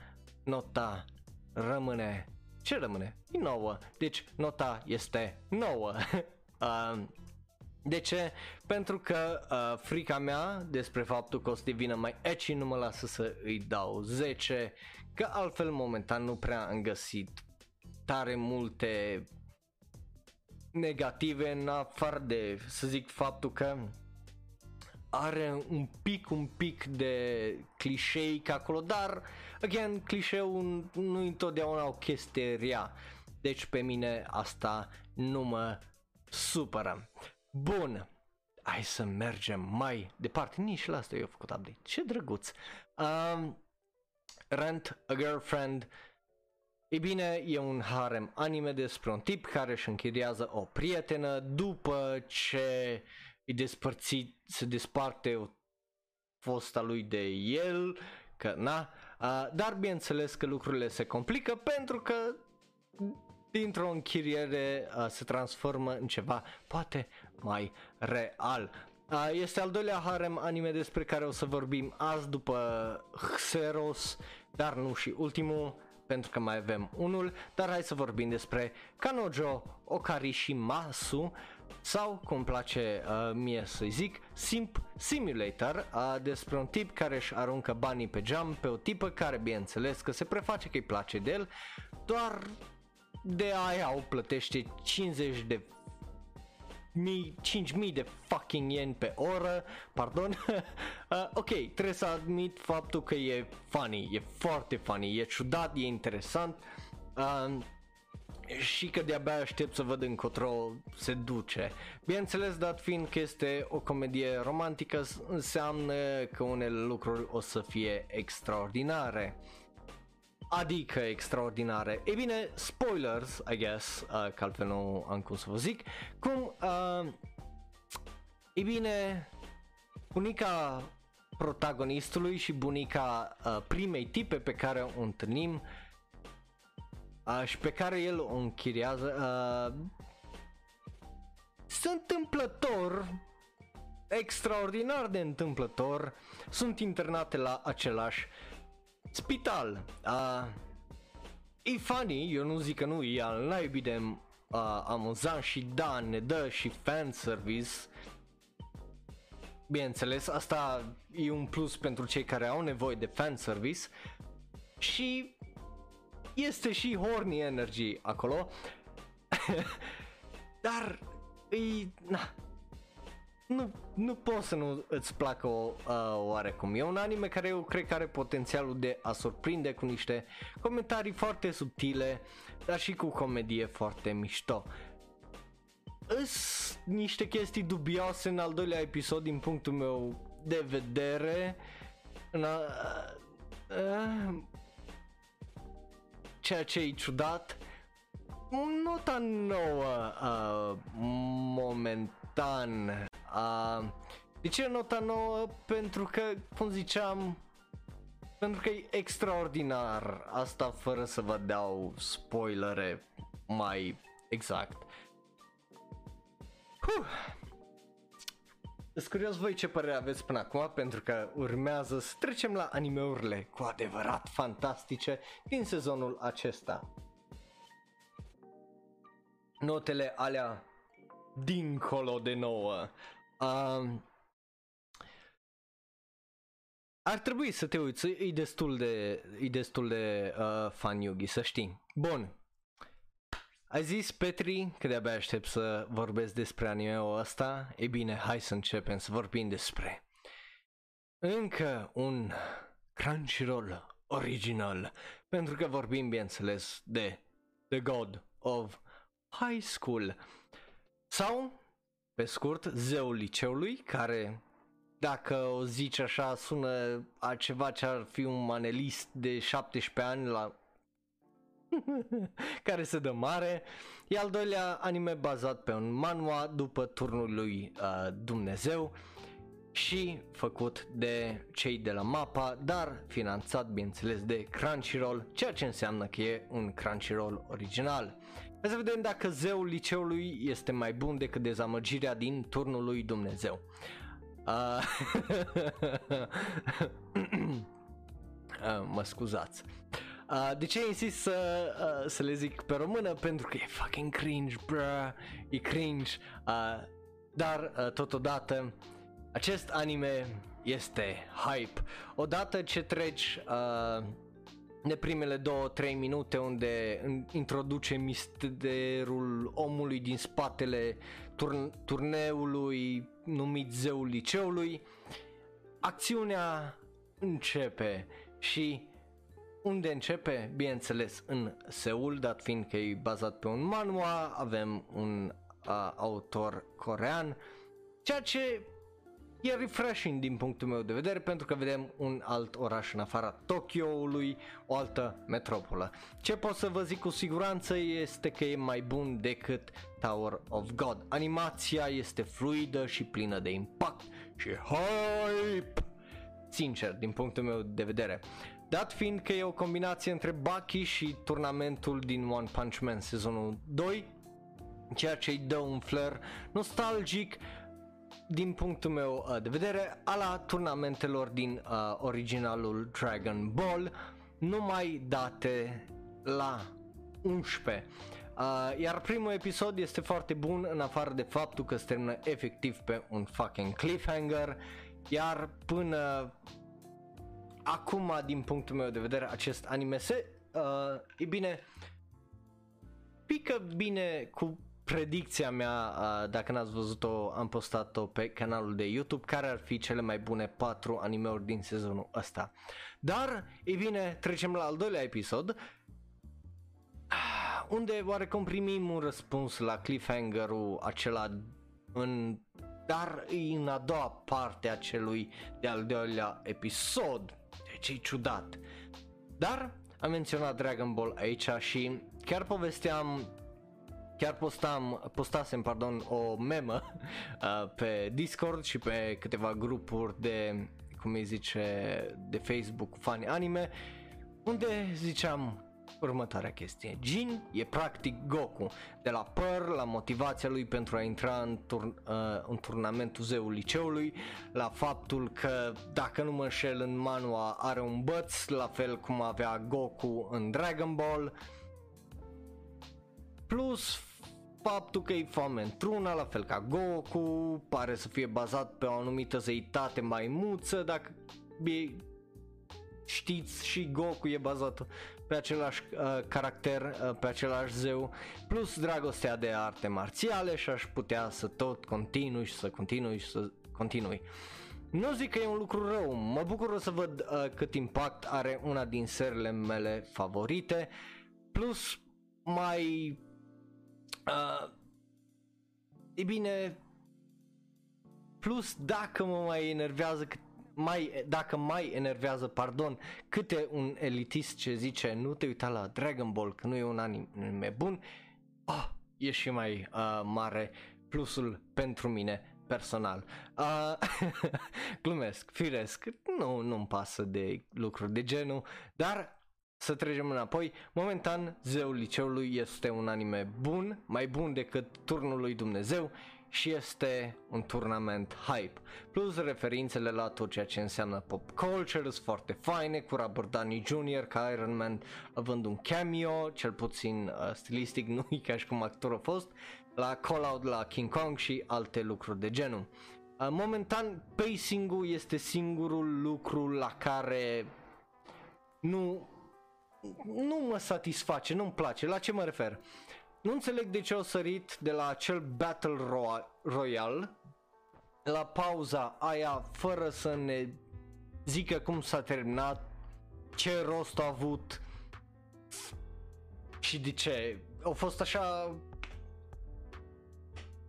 nota rămâne, ce rămâne? E nouă, deci nota este nouă. uh, <laughs> de ce? Pentru că uh, frica mea despre faptul că o să devină mai ecchi nu mă lasă să îi dau 10, că altfel momentan nu prea am găsit tare multe negative în afară de, să zic, faptul că are un pic, un pic de clișeic acolo, dar, again, clișeul nu întotdeauna o chestie rea. Deci pe mine asta nu mă supără. Bun, hai să mergem mai departe. Nici la asta eu făcut update. Ce drăguț. Um, Rent a Girlfriend E bine, e un harem anime despre un tip care își închiriază o prietenă după ce e despărțit, se desparte o fosta lui de el, că na, uh, dar bineînțeles că lucrurile se complică pentru că dintr-o închiriere uh, se transformă în ceva poate mai real. Uh, este al doilea harem anime despre care o să vorbim azi după Xeros, dar nu și ultimul pentru că mai avem unul, dar hai să vorbim despre Kanojo Masu sau, cum place uh, mie să zic, Simp Simulator uh, despre un tip care își aruncă banii pe geam pe o tipă care, bineînțeles, că se preface că îi place de el, doar de aia o plătește 50 de 5000 de fucking yen pe oră, pardon. <laughs> uh, ok, trebuie să admit faptul că e funny, e foarte funny, e ciudat, e interesant. Uh, și că de-abia aștept să văd încotro se duce. Bineînțeles, dat fiind că este o comedie romantică, înseamnă că unele lucruri o să fie extraordinare. Adică extraordinare. E bine, spoilers, I guess, uh, că altfel nu am cum să vă zic. Cum, uh, e bine, bunica protagonistului și bunica uh, primei tipe pe care o întâlnim uh, și pe care el o închiriază uh, se întâmplător extraordinar de întâmplător sunt internate la același spital. Uh, e funny, eu nu zic că nu, e al naibii de uh, amuzant și da, ne dă și fan service. Bineînțeles, asta e un plus pentru cei care au nevoie de fan service și este și horny energy acolo. <laughs> Dar e, na, nu, nu poți să nu îți placă o, uh, oarecum. E un anime care eu cred că are potențialul de a surprinde cu niște comentarii foarte subtile, dar și cu comedie foarte mișto. Îs niște chestii dubioase în al doilea episod din punctul meu de vedere. În a, uh, ceea ce e ciudat. Nota nouă uh, momentan Uh, de ce nota nouă? Pentru că, cum ziceam, pentru că e extraordinar. Asta fără să vă dau spoilere mai exact. Huh. Sunt curios voi ce părere aveți până acum pentru că urmează să trecem la animeurile cu adevărat fantastice din sezonul acesta. Notele alea dincolo de nouă. Um, ar trebui să te uiți, e destul de, e destul de uh, fan Yugi, să știi. Bun. Ai zis, Petri, că de-abia aștept să vorbesc despre anime-ul ăsta. E bine, hai să începem să vorbim despre încă un Crunchyroll original. Pentru că vorbim, bineînțeles, de The God of High School. Sau pe scurt, zeul liceului, care dacă o zici așa sună a ceva ce ar fi un manelist de 17 ani la <laughs> care se dă mare. E al doilea anime bazat pe un manua după turnul lui uh, Dumnezeu și făcut de cei de la MAPA, dar finanțat bineînțeles de Crunchyroll, ceea ce înseamnă că e un Crunchyroll original. Hai să vedem dacă zeul liceului este mai bun decât dezamăgirea din turnul lui Dumnezeu. Uh, <laughs> uh, mă scuzați. Uh, de ce insist să, uh, să le zic pe română? Pentru că e fucking cringe, bruh, e cringe. Uh, dar, uh, totodată, acest anime este hype. Odată ce treci uh, de primele 2-3 minute unde introduce misterul omului din spatele turn- turneului numit Zeul Liceului, acțiunea începe și unde începe? Bineînțeles în Seul, dat fiind că e bazat pe un manhwa, avem un uh, autor corean, ceea ce e refreshing din punctul meu de vedere pentru că vedem un alt oraș în afara Tokyo-ului, o altă metropolă. Ce pot să vă zic cu siguranță este că e mai bun decât Tower of God. Animația este fluidă și plină de impact și hype. Sincer, din punctul meu de vedere. Dat fiind că e o combinație între Bucky și turnamentul din One Punch Man sezonul 2, ceea ce îi dă un flair nostalgic din punctul meu uh, de vedere ala turnamentelor din uh, originalul Dragon Ball numai date la 11 Uh, iar primul episod este foarte bun în afară de faptul că se termină efectiv pe un fucking cliffhanger iar până acum din punctul meu de vedere acest anime se uh, e bine pică bine cu predicția mea, dacă n-ați văzut-o, am postat-o pe canalul de YouTube, care ar fi cele mai bune patru animeuri din sezonul ăsta. Dar, e bine, trecem la al doilea episod, unde oarecum primim un răspuns la cliffhanger-ul acela în dar e în a doua parte a celui de-al doilea episod. Deci e ciudat. Dar am menționat Dragon Ball aici și chiar povesteam chiar postam, postasem pardon, o memă <laughs> uh, pe Discord și pe câteva grupuri de, cum îi zice, de Facebook fani anime, unde ziceam următoarea chestie. Jin e practic Goku, de la păr, la motivația lui pentru a intra în, turn, uh, în turnamentul zeul liceului, la faptul că, dacă nu mă înșel, în manua are un băț, la fel cum avea Goku în Dragon Ball, plus faptul că e foame într-una, la fel ca Goku, pare să fie bazat pe o anumită zeitate maimuță, dacă e, știți și Goku e bazat pe același uh, caracter, uh, pe același zeu, plus dragostea de arte marțiale și aș putea să tot continui și să continui și să continui. Nu zic că e un lucru rău, mă bucur să văd uh, cât impact are una din serile mele favorite, plus mai Uh, e bine, plus dacă mă mai enervează mai, dacă mai enervează, pardon, câte un elitist ce zice nu te uita la Dragon Ball că nu e un anime bun, oh, e și mai uh, mare plusul pentru mine personal. Uh, <laughs> glumesc, firesc, nu, nu-mi pasă de lucruri de genul, dar să trecem înapoi, momentan Zeul Liceului este un anime bun, mai bun decât Turnul lui Dumnezeu și este un turnament hype. Plus referințele la tot ceea ce înseamnă pop culture sunt foarte faine, cu Robert Downey Jr. ca Iron Man având un cameo, cel puțin uh, stilistic, <laughs> nu e ca și cum actor a fost, la Call Out la King Kong și alte lucruri de genul. Uh, momentan pacing-ul este singurul lucru la care nu nu mă satisface, nu-mi place. La ce mă refer? Nu înțeleg de ce au sărit de la acel Battle Royale la pauza aia fără să ne zică cum s-a terminat, ce rost a avut și de ce. Au fost așa...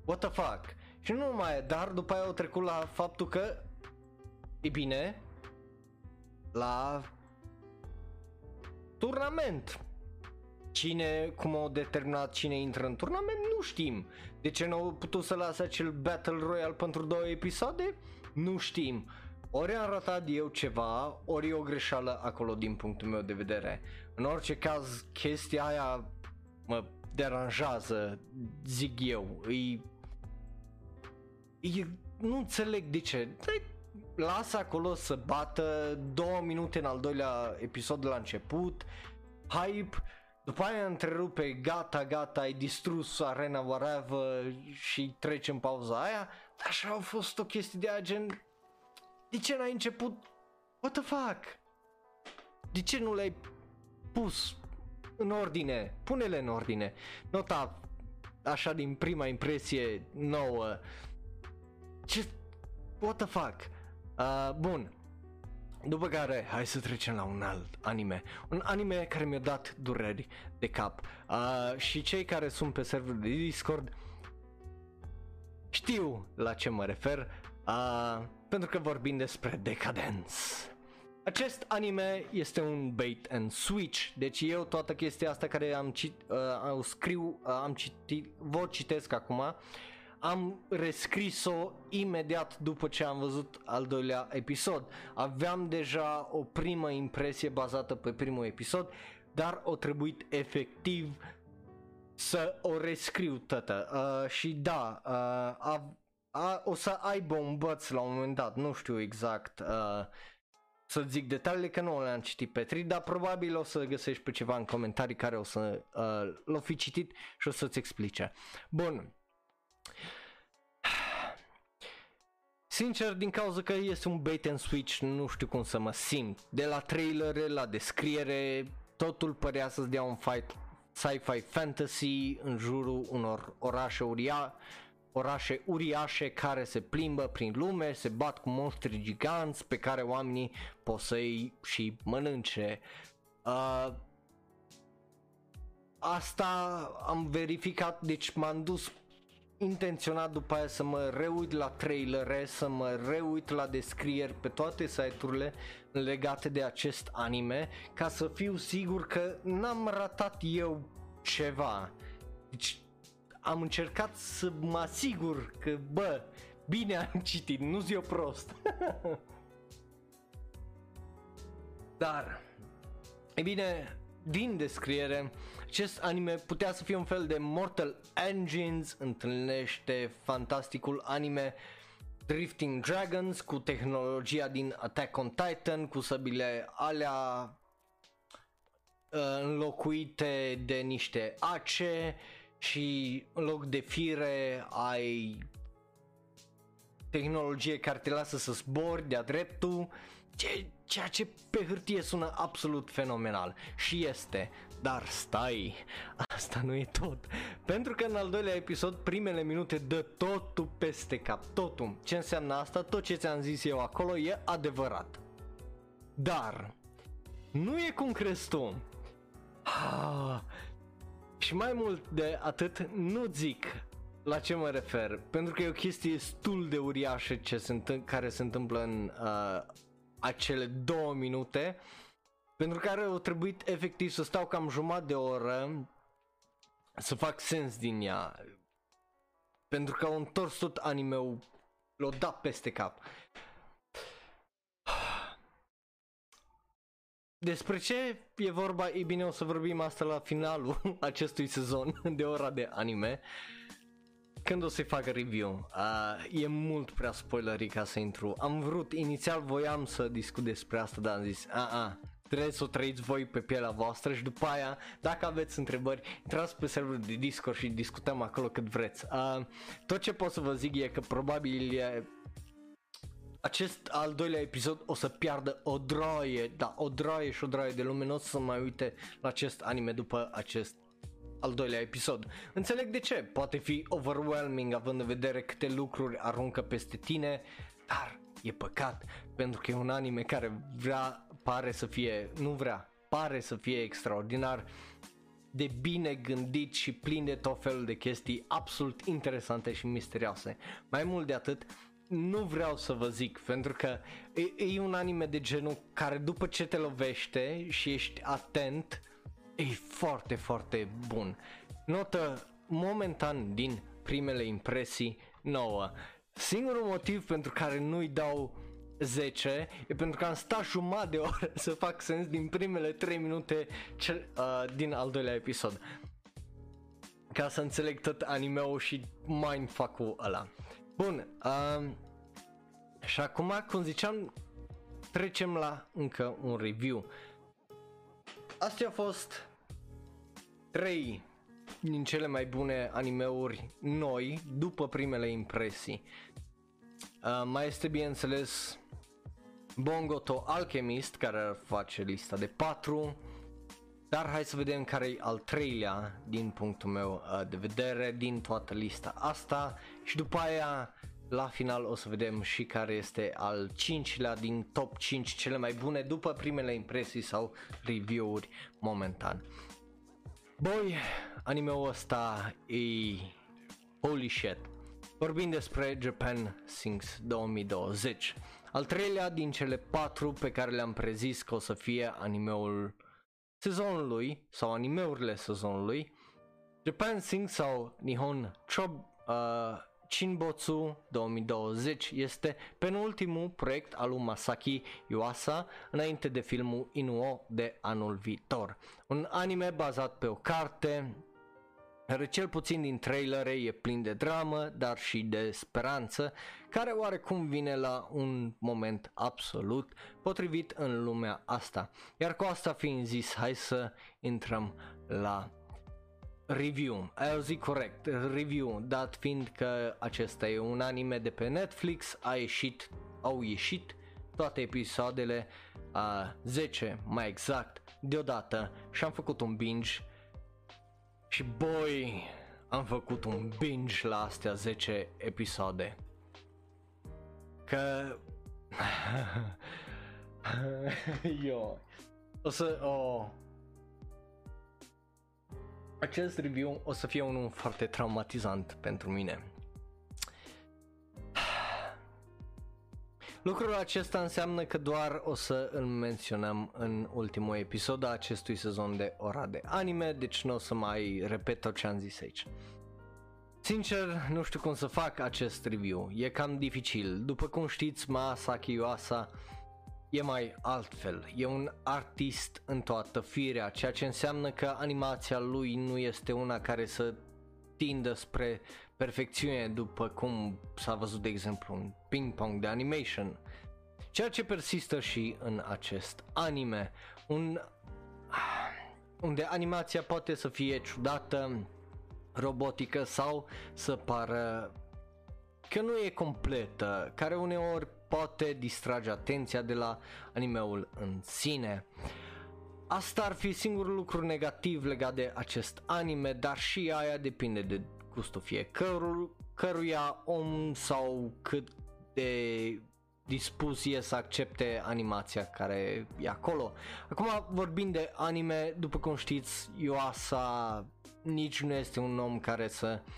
What the fuck? Și nu numai, dar după aia au trecut la faptul că, e bine, la turnament. Cine, cum au determinat cine intră în turnament, nu știm. De ce nu au putut să lase acel Battle Royale pentru două episoade? Nu știm. Ori am ratat eu ceva, ori e o greșeală acolo din punctul meu de vedere. În orice caz, chestia aia mă deranjează, zic eu. E, e, nu înțeleg de ce. Lasă acolo să bată două minute în al doilea episod de la început, hype, după aia întrerupe, gata, gata, ai distrus arena whatever și trece în pauza aia, dar așa au fost o chestie de gen, de ce n-ai început, what the fuck, de ce nu le-ai pus în ordine, pune-le în ordine, nota așa din prima impresie nouă. Ce... What the fuck? Uh, bun. După care, hai să trecem la un alt anime. Un anime care mi-a dat dureri de cap. Uh, și cei care sunt pe serverul de Discord știu la ce mă refer. Uh, pentru că vorbim despre Decadence. Acest anime este un bait and switch, deci eu toată chestia asta care am cit, uh, scriu, uh, am citit, vă citesc acum, am rescris-o imediat după ce am văzut al doilea episod. Aveam deja o primă impresie bazată pe primul episod, dar o trebuit efectiv să o rescriu tătă. Uh, și da, uh, a, a, o să aibă un băț la un moment dat, nu știu exact uh, să zic detaliile că nu le-am citit pe tri, dar probabil o să găsești pe ceva în comentarii care o să uh, l-o fi citit și o să-ți explice. Bun. Sincer, din cauza că este un bait and switch, nu știu cum să mă simt. De la trailere, la descriere, totul părea să-ți dea un fight sci-fi fantasy în jurul unor orașe uriașe orașe uriașe care se plimbă prin lume, se bat cu monștri giganți pe care oamenii pot să-i și mănânce. Uh, asta am verificat, deci m-am dus intenționat după aia să mă reuit la trailere, să mă reuit la descrieri pe toate site-urile legate de acest anime ca să fiu sigur că n-am ratat eu ceva. Deci am încercat să mă asigur că, bă, bine am citit, nu zi eu prost. <laughs> Dar, e bine, din descriere, acest anime putea să fie un fel de Mortal Engines, întâlnește fantasticul anime Drifting Dragons cu tehnologia din Attack on Titan, cu săbile alea uh, înlocuite de niște ace și în loc de fire ai tehnologie care te lasă să zbori de-a dreptul, ce, ceea ce pe hârtie sună absolut fenomenal și este, dar stai, asta nu e tot, pentru că în al doilea episod primele minute dă totul peste cap, totul, ce înseamnă asta, tot ce ți-am zis eu acolo e adevărat, dar nu e cum crezi tu, ah, și mai mult de atât nu zic la ce mă refer, pentru că e o chestie destul de uriașă ce se întâmpl- care se întâmplă în uh, acele două minute, pentru care au trebuit efectiv să stau cam jumătate de oră să fac sens din ea, pentru că au întors tot anime-ul, l-au dat peste cap. Despre ce e vorba? E bine, o să vorbim asta la finalul <laughs> acestui sezon de ora de anime. Când o să-i fac review. Uh, e mult prea spoilery ca să intru. Am vrut, inițial voiam să discut despre asta, dar am zis, a, a, trebuie să o trăiți voi pe pielea voastră și după aia, dacă aveți întrebări, intrați pe serverul de Discord și discutăm acolo cât vreți. Uh, tot ce pot să vă zic e că probabil e acest al doilea episod o să piardă o droaie, da, o droaie și o droaie de lume, nu o să mai uite la acest anime după acest al doilea episod. Înțeleg de ce, poate fi overwhelming având în vedere câte lucruri aruncă peste tine, dar e păcat pentru că e un anime care vrea, pare să fie, nu vrea, pare să fie extraordinar de bine gândit și plin de tot felul de chestii absolut interesante și misterioase. Mai mult de atât, nu vreau să vă zic, pentru că e, e un anime de genul care după ce te lovește și ești atent, e foarte, foarte bun. Notă momentan din primele impresii nouă. Singurul motiv pentru care nu-i dau 10 e pentru că am stat jumătate de oră <laughs> să fac sens din primele 3 minute cel, uh, din al doilea episod. Ca să înțeleg tot anime-ul și mindfuck-ul ăla. Bun, uh, și acum, cum ziceam, trecem la încă un review. Astea au fost 3 din cele mai bune animeuri noi după primele impresii. Uh, mai este bineînțeles Bongo to Alchemist care face lista de 4 Dar hai să vedem care e al treilea din punctul meu uh, de vedere din toată lista asta și după aia la final o să vedem și care este al cincilea din top 5 cele mai bune după primele impresii sau review-uri momentan. Boi, animeul ăsta e holy shit. Vorbim despre Japan Sings 2020. Al treilea din cele patru pe care le-am prezis că o să fie animeul sezonului sau animeurile sezonului. Japan Sings sau Nihon Chob uh, Shinbotsu 2020 este penultimul proiect al lui Masaki Yuasa înainte de filmul Inuo de anul viitor. Un anime bazat pe o carte care cel puțin din trailere e plin de dramă, dar și de speranță, care oarecum vine la un moment absolut potrivit în lumea asta. Iar cu asta fiind zis, hai să intrăm la review, ai auzit corect, review, dat fiind că acesta e un anime de pe Netflix, a ieșit, au ieșit toate episoadele, a 10 mai exact, deodată. Și am făcut un binge. Și boy, am făcut un binge la astea 10 episoade. Că... <laughs> Eu... O să... Oh, acest review o să fie unul foarte traumatizant pentru mine. Lucrul acesta înseamnă că doar o să îl menționăm în ultimul episod a acestui sezon de ora de anime, deci nu o să mai repet tot ce am zis aici. Sincer, nu știu cum să fac acest review, e cam dificil. După cum știți, Masaki Yuasa e mai altfel, e un artist în toată firea, ceea ce înseamnă că animația lui nu este una care să tindă spre perfecțiune după cum s-a văzut de exemplu în Ping Pong de animation. Ceea ce persistă și în acest anime, un unde animația poate să fie ciudată, robotică sau să pară că nu e completă, care uneori poate distrage atenția de la animeul în sine. Asta ar fi singurul lucru negativ legat de acest anime, dar și aia depinde de gustul fiecărul, căruia om sau cât de dispus e să accepte animația care e acolo. Acum vorbind de anime, după cum știți, Yuasa nici nu este un om care să uh,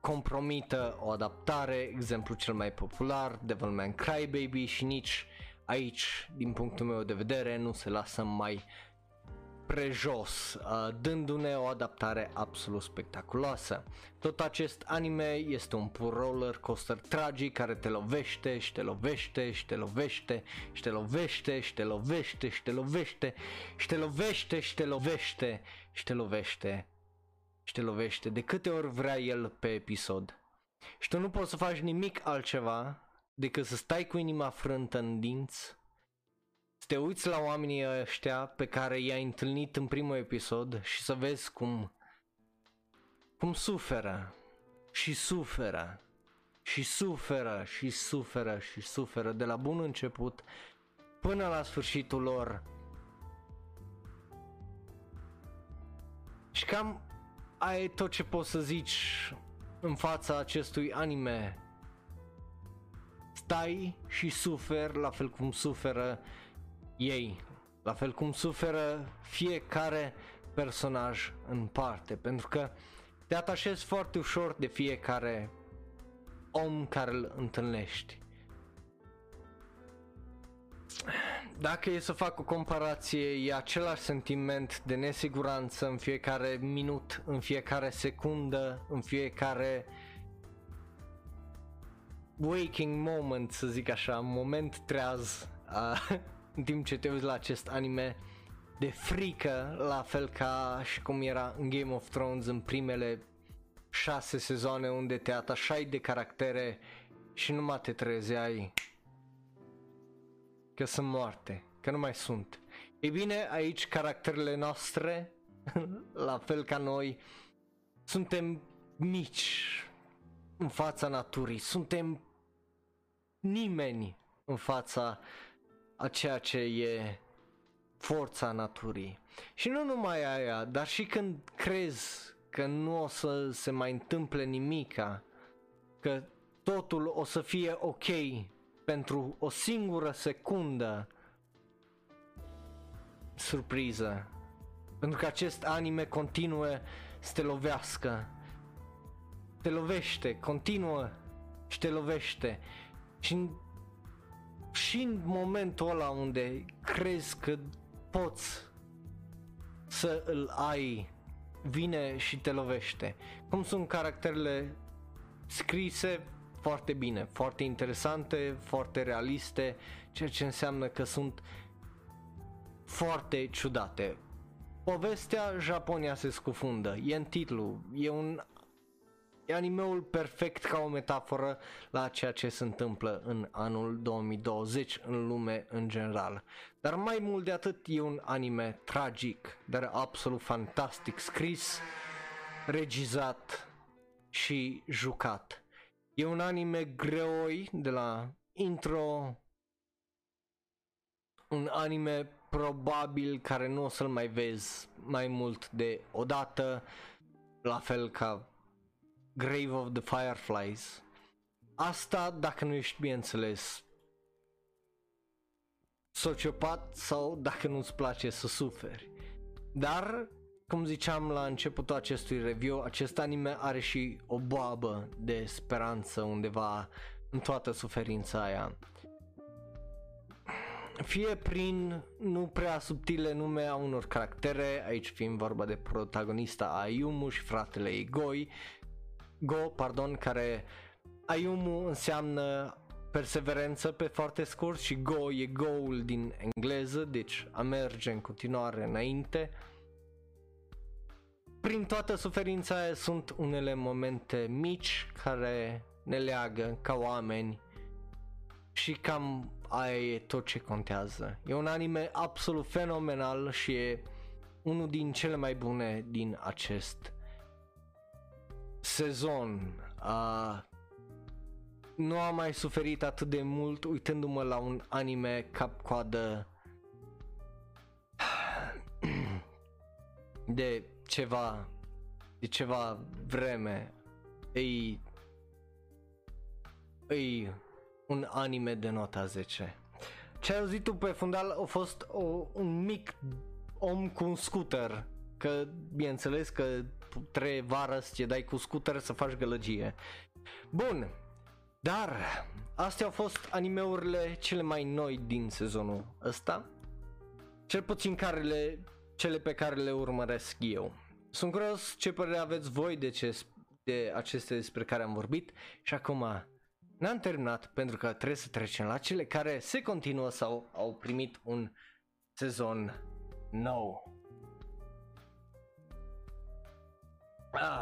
compromită o adaptare, exemplu cel mai popular, Devilman Crybaby și nici aici, din punctul meu de vedere, nu se lasă mai prejos, uh, dându-ne o adaptare absolut spectaculoasă. Tot acest anime este un pur roller coaster tragic care te lovește și te lovește și te lovește și te lovește și te lovește și te lovește și te lovește și te lovește și te lovește și te lovește de câte ori vrea el pe episod. Și tu nu poți să faci nimic altceva decât să stai cu inima frântă în dinți, să te uiți la oamenii ăștia pe care i-ai întâlnit în primul episod și să vezi cum cum suferă și suferă și suferă și suferă și suferă de la bun început până la sfârșitul lor. Și cam ai tot ce poți să zici în fața acestui anime. Stai și suferi la fel cum suferă ei, la fel cum suferă fiecare personaj în parte, pentru că te atașezi foarte ușor de fiecare om care îl întâlnești dacă e să fac o comparație, e același sentiment de nesiguranță în fiecare minut, în fiecare secundă, în fiecare waking moment, să zic așa, moment treaz, uh, în timp ce te uiți la acest anime de frică, la fel ca și cum era în Game of Thrones în primele șase sezoane unde te atașai de caractere și nu mai te trezeai că sunt moarte, că nu mai sunt. Ei bine, aici caracterele noastre, <laughs> la fel ca noi, suntem mici în fața naturii, suntem nimeni în fața a ceea ce e forța naturii. Și nu numai aia, dar și când crezi că nu o să se mai întâmple nimica, că totul o să fie ok pentru o singură secundă, surpriză. Pentru că acest anime continuă să te lovească. Te lovește, continuă și te lovește. Și în, și în momentul ăla unde crezi că poți să îl ai, vine și te lovește. Cum sunt caracterele scrise foarte bine, foarte interesante, foarte realiste, ceea ce înseamnă că sunt foarte ciudate. Povestea Japonia se scufundă, e în titlu, e un e animeul perfect ca o metaforă la ceea ce se întâmplă în anul 2020 în lume în general. Dar mai mult de atât e un anime tragic, dar absolut fantastic scris, regizat și jucat. E un anime greoi de la intro, un anime probabil care nu o să-l mai vezi mai mult de o dată, la fel ca Grave of the Fireflies. Asta dacă nu ești, bineînțeles, sociopat sau dacă nu-ți place să suferi. Dar, cum ziceam la începutul acestui review, acest anime are și o boabă de speranță undeva în toată suferința aia fie prin nu prea subtile nume a unor caractere, aici fiind vorba de protagonista Ayumu și fratele ei Goi, Go, pardon, care Ayumu înseamnă perseverență pe foarte scurt și Go e goal din engleză, deci a merge în continuare înainte. Prin toată suferința aia sunt unele momente mici care ne leagă ca oameni și cam aia e tot ce contează. E un anime absolut fenomenal și e unul din cele mai bune din acest sezon. Uh, nu am mai suferit atât de mult uitându-mă la un anime cap-coadă de ceva de ceva vreme. Ei ei un anime de nota 10. Ce ai auzit tu pe fundal a fost o, un mic om cu un scooter, că bineînțeles că trei vară să te dai cu scooter să faci gălăgie. Bun, dar astea au fost animeurile cele mai noi din sezonul ăsta, cel puțin carele, cele pe care le urmăresc eu. Sunt curios ce părere aveți voi de, ce, de aceste despre care am vorbit și acum N-am terminat pentru că trebuie să trecem la cele care se continuă sau au primit un sezon nou.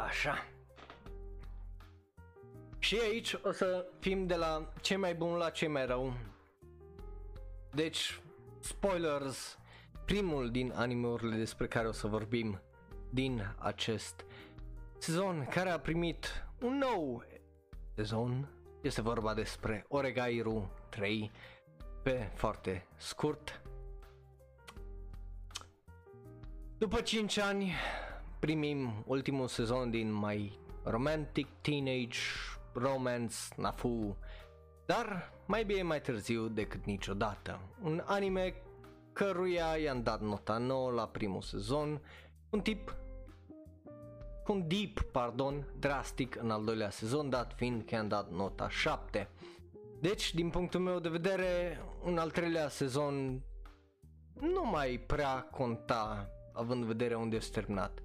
Așa. Și aici o să fim de la ce mai bun la ce mai rău. Deci, spoilers, primul din animeurile despre care o să vorbim din acest sezon care a primit un nou sezon este vorba despre Oregairu 3 pe foarte scurt. După 5 ani primim ultimul sezon din My Romantic Teenage Romance Nafu, dar mai bine mai târziu decât niciodată. Un anime căruia i-am dat nota 9 la primul sezon, un tip un deep, pardon, drastic în al doilea sezon, dat fiind că am dat nota 7. Deci, din punctul meu de vedere, un al treilea sezon nu mai prea conta, având în vedere unde este terminat.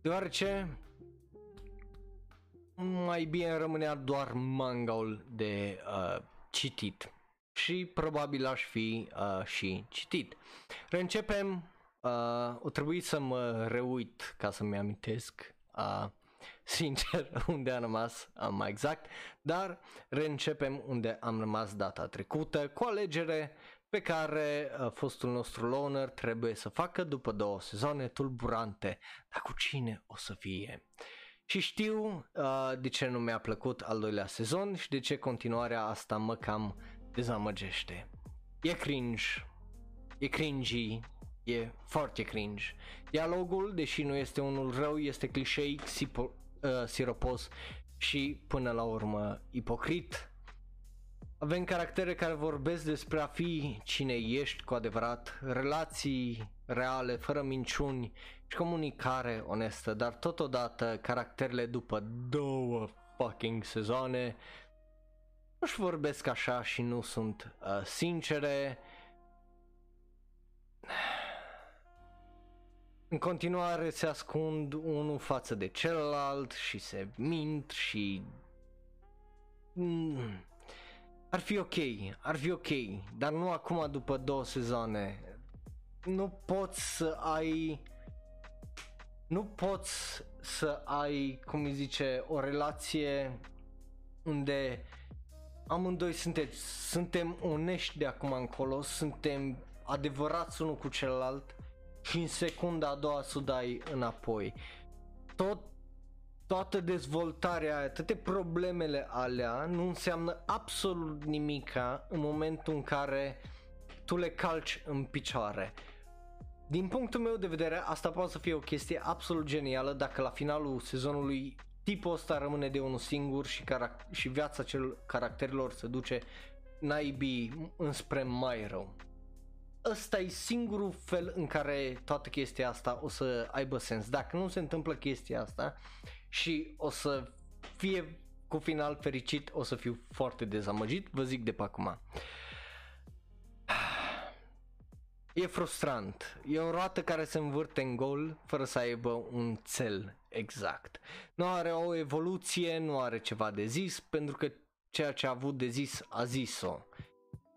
Deoarece mai bine rămânea doar mangaul de uh, citit și probabil aș fi uh, și citit. Reîncepem, uh, o trebuie să mă reuit ca să-mi amintesc uh, sincer <laughs> unde am rămas uh, mai exact, dar reîncepem unde am rămas data trecută cu alegere pe care uh, fostul nostru loner trebuie să facă după două sezoane tulburante, dar cu cine o să fie? Și știu uh, de ce nu mi-a plăcut al doilea sezon și de ce continuarea asta mă cam dezamăgește. E cringe, e cringy, E foarte cringe. Dialogul, deși nu este unul rău, este clișeic, sipo- uh, siropos și până la urmă ipocrit. Avem caractere care vorbesc despre a fi cine ești cu adevărat, relații reale, fără minciuni și comunicare onestă, dar totodată caracterele după două fucking sezoane nu-și vorbesc așa și nu sunt uh, sincere. În continuare se ascund unul față de celălalt și se mint și... Mm. Ar fi ok, ar fi ok, dar nu acum după două sezoane. Nu poți să ai... Nu poți să ai, cum îi zice, o relație unde amândoi sunteți, suntem onești de acum încolo, suntem adevărați unul cu celălalt și în secunda a doua să o dai înapoi. Tot, toată dezvoltarea aia, toate problemele alea nu înseamnă absolut nimica în momentul în care tu le calci în picioare. Din punctul meu de vedere, asta poate să fie o chestie absolut genială dacă la finalul sezonului tipul ăsta rămâne de unul singur și, carac- și viața cel caracterilor se duce naibii înspre mai rău. Ăsta e singurul fel în care toată chestia asta o să aibă sens. Dacă nu se întâmplă chestia asta și o să fie cu final fericit, o să fiu foarte dezamăgit, vă zic de pe acum. E frustrant. E o roată care se învârte în gol fără să aibă un cel exact. Nu are o evoluție, nu are ceva de zis, pentru că ceea ce a avut de zis a zis-o.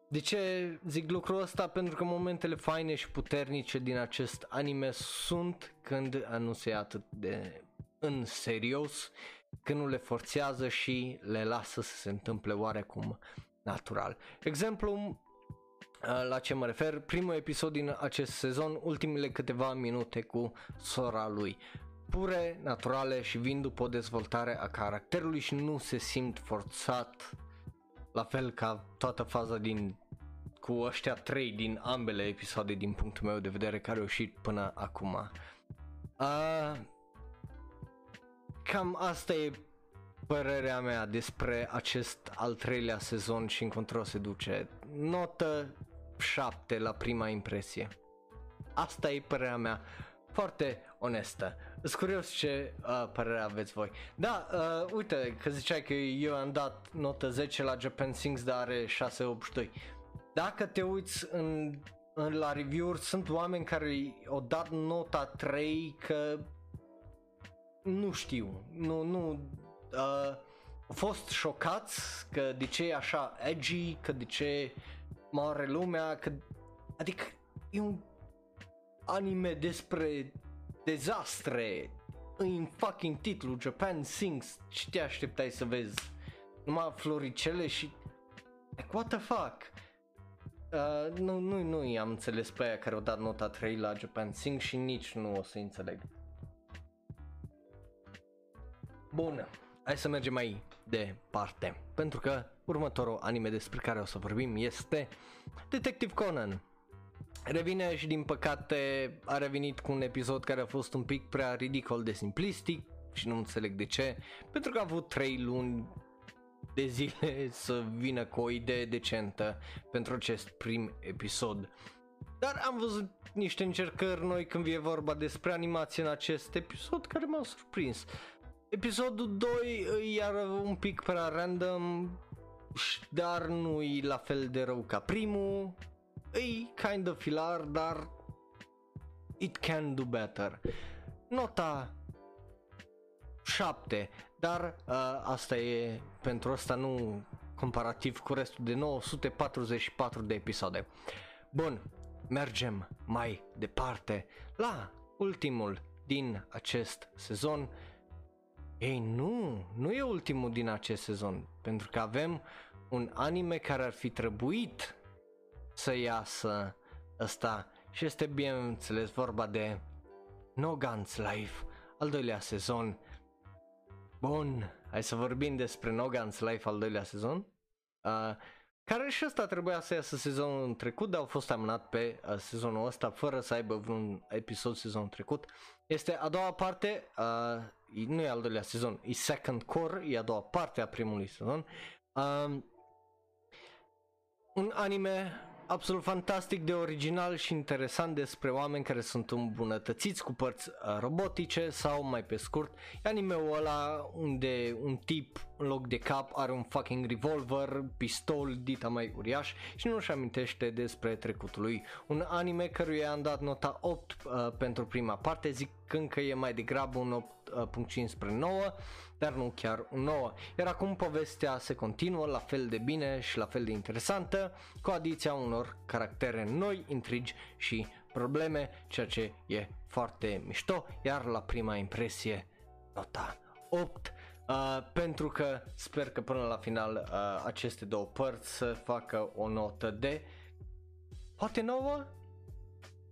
De ce zic lucrul ăsta? Pentru că momentele faine și puternice din acest anime sunt când nu se ia atât de în serios, când nu le forțează și le lasă să se întâmple oarecum natural. Exemplu Uh, la ce mă refer, primul episod din acest sezon, ultimele câteva minute cu sora lui. Pure, naturale și vin după o dezvoltare a caracterului și nu se simt forțat la fel ca toată faza din cu ăștia trei din ambele episoade din punctul meu de vedere care au ieșit până acum. Uh, cam asta e părerea mea despre acest al treilea sezon și încotro se duce. Notă 7 la prima impresie. Asta e părerea mea foarte onestă. Sunt curios ce uh, părere aveți voi. Da, uh, uite, că ziceai că eu am dat notă 10 la Japan Sings, dar are 682. Dacă te uiți în, în la review-uri, sunt oameni care au dat nota 3 că nu știu, nu, nu, uh, au fost șocați că de ce e așa edgy, că de ce moare lumea, că, adică e un anime despre dezastre, în fucking titlu, Japan Sings, ce te așteptai să vezi? Numai floricele și... Like, what the fuck? Uh, nu, nu, nu i-am înțeles pe aia care au dat nota 3 la Japan Sing și nici nu o să înțeleg. Bun, hai să mergem mai departe, pentru că următorul anime despre care o să vorbim este Detective Conan. Revine și din păcate a revenit cu un episod care a fost un pic prea ridicol de simplistic și nu înțeleg de ce, pentru că a avut 3 luni de zile <laughs> să vină cu o idee decentă pentru acest prim episod. Dar am văzut niște încercări noi când e vorba despre animație în acest episod care m-au surprins. Episodul 2 e iar un pic prea random, dar nu e la fel de rău ca primul. E kind of filar, dar it can do better. Nota 7, dar uh, asta e pentru asta nu comparativ cu restul de 944 de episoade. Bun, mergem mai departe la ultimul din acest sezon ei, nu, nu e ultimul din acest sezon, pentru că avem un anime care ar fi trebuit să iasă ăsta și este bineînțeles vorba de No Guns Life, al doilea sezon. Bun, hai să vorbim despre No Guns Life al doilea sezon. Uh, care și ăsta trebuia să iasă sezonul trecut, dar au fost amânat pe uh, sezonul ăsta fără să aibă vreun episod sezonul trecut. Este a doua parte, uh, nu e al doilea sezon, e Second Core, e a doua parte a primului sezon. Uh, un anime absolut fantastic de original și interesant despre oameni care sunt îmbunătățiți cu părți uh, robotice sau mai pe scurt anime-ul ăla unde un tip în loc de cap are un fucking revolver, pistol, dita mai uriaș și nu-și amintește despre trecutul lui. Un anime căruia am dat nota 8 uh, pentru prima parte, zic că e mai degrabă un 8.5 uh, spre 9 dar nu chiar un nouă. Iar acum povestea se continuă la fel de bine și la fel de interesantă, cu adiția unor caractere noi, intrigi și probleme, ceea ce e foarte mișto, iar la prima impresie nota 8 Uh, pentru că sper că până la final uh, aceste două părți să facă o notă de poate nouă,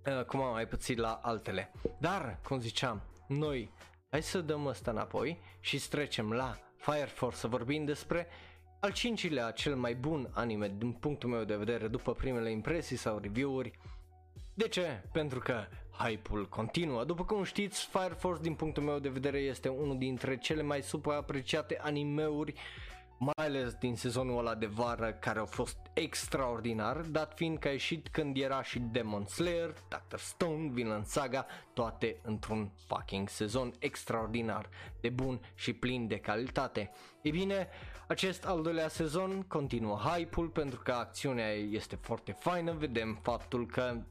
uh, cum am mai pățit la altele. Dar, cum ziceam, noi hai să dăm ăsta înapoi și să trecem la Fire Force să vorbim despre al cincilea cel mai bun anime din punctul meu de vedere după primele impresii sau review-uri. De ce? Pentru că hype-ul continuă. După cum știți, Fire Force din punctul meu de vedere este unul dintre cele mai super apreciate animeuri mai ales din sezonul ăla de vară care au fost extraordinar, dat fiind că a ieșit când era și Demon Slayer, Doctor Stone, Vinland Saga, toate într-un fucking sezon extraordinar, de bun și plin de calitate. E bine, acest al doilea sezon continuă hype-ul pentru că acțiunea este foarte faină, vedem faptul că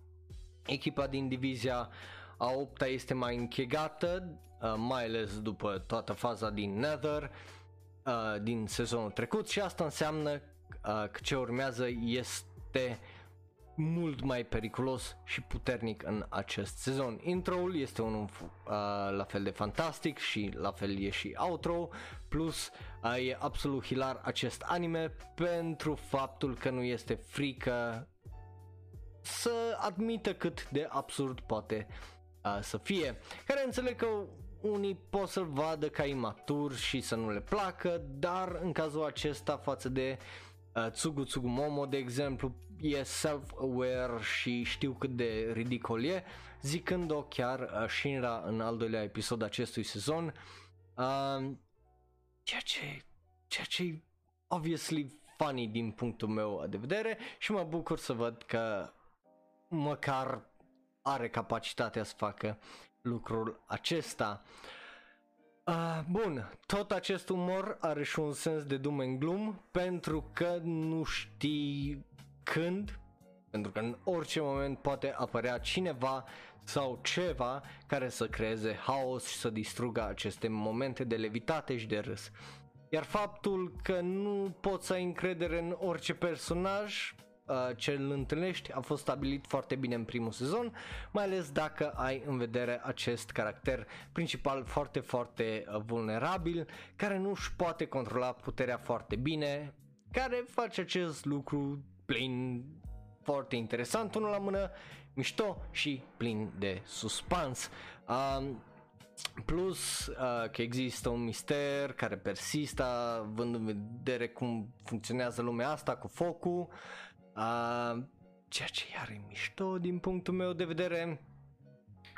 echipa din divizia a opta este mai închegată, uh, mai ales după toată faza din Nether, uh, din sezonul trecut și asta înseamnă uh, că ce urmează este mult mai periculos și puternic în acest sezon. Intro-ul este unul uh, la fel de fantastic și la fel e și outro, plus uh, e absolut hilar acest anime pentru faptul că nu este frică să admită cât de absurd poate uh, să fie. Care înțeleg că unii pot să-l vadă ca imatur și să nu le placă, dar în cazul acesta față de uh, Tsugu Tsugumomo, de exemplu, e self-aware și știu cât de ridicol e, zicând-o chiar uh, Shinra în al doilea episod acestui sezon, uh, ceea ce, ceea ce obviously funny din punctul meu de vedere și mă bucur să văd că măcar are capacitatea să facă lucrul acesta. Uh, bun, tot acest umor are și un sens de dum în glum pentru că nu știi când, pentru că în orice moment poate apărea cineva sau ceva care să creeze haos și să distrugă aceste momente de levitate și de râs. Iar faptul că nu poți să ai încredere în orice personaj uh, ce îl întâlnești a fost stabilit foarte bine în primul sezon, mai ales dacă ai în vedere acest caracter principal foarte, foarte uh, vulnerabil, care nu își poate controla puterea foarte bine, care face acest lucru plin foarte interesant, unul la mână, mișto și plin de suspans. Uh, Plus uh, că există un mister care persistă, vând în vedere cum funcționează lumea asta cu focul, Uh, ceea ce iar e mișto din punctul meu de vedere.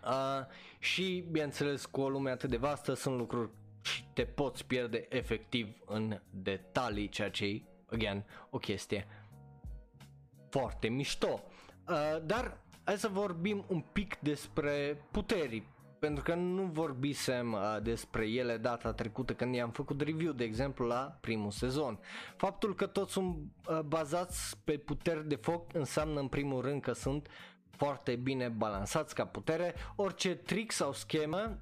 Uh, și, bineînțeles, cu o lume atât de vastă sunt lucruri și te poți pierde efectiv în detalii, ceea ce e, again, o chestie foarte mișto. Uh, dar hai să vorbim un pic despre puteri pentru că nu vorbisem uh, despre ele data trecută când i-am făcut review, de exemplu, la primul sezon. Faptul că toți sunt uh, bazați pe puteri de foc înseamnă în primul rând că sunt foarte bine balansați ca putere. Orice trick sau schemă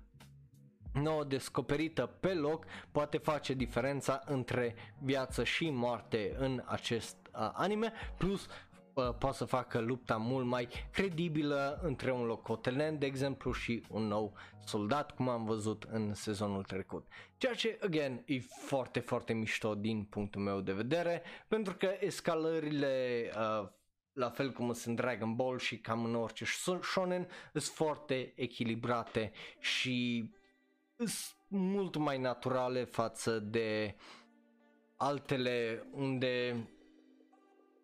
nouă descoperită pe loc poate face diferența între viață și moarte în acest uh, anime, plus poate să facă lupta mult mai credibilă între un locotenent, de exemplu, și un nou soldat, cum am văzut în sezonul trecut. Ceea ce, again, e foarte, foarte mișto din punctul meu de vedere, pentru că escalările uh, la fel cum sunt Dragon Ball și cam în orice shonen, sunt foarte echilibrate și sunt mult mai naturale față de altele unde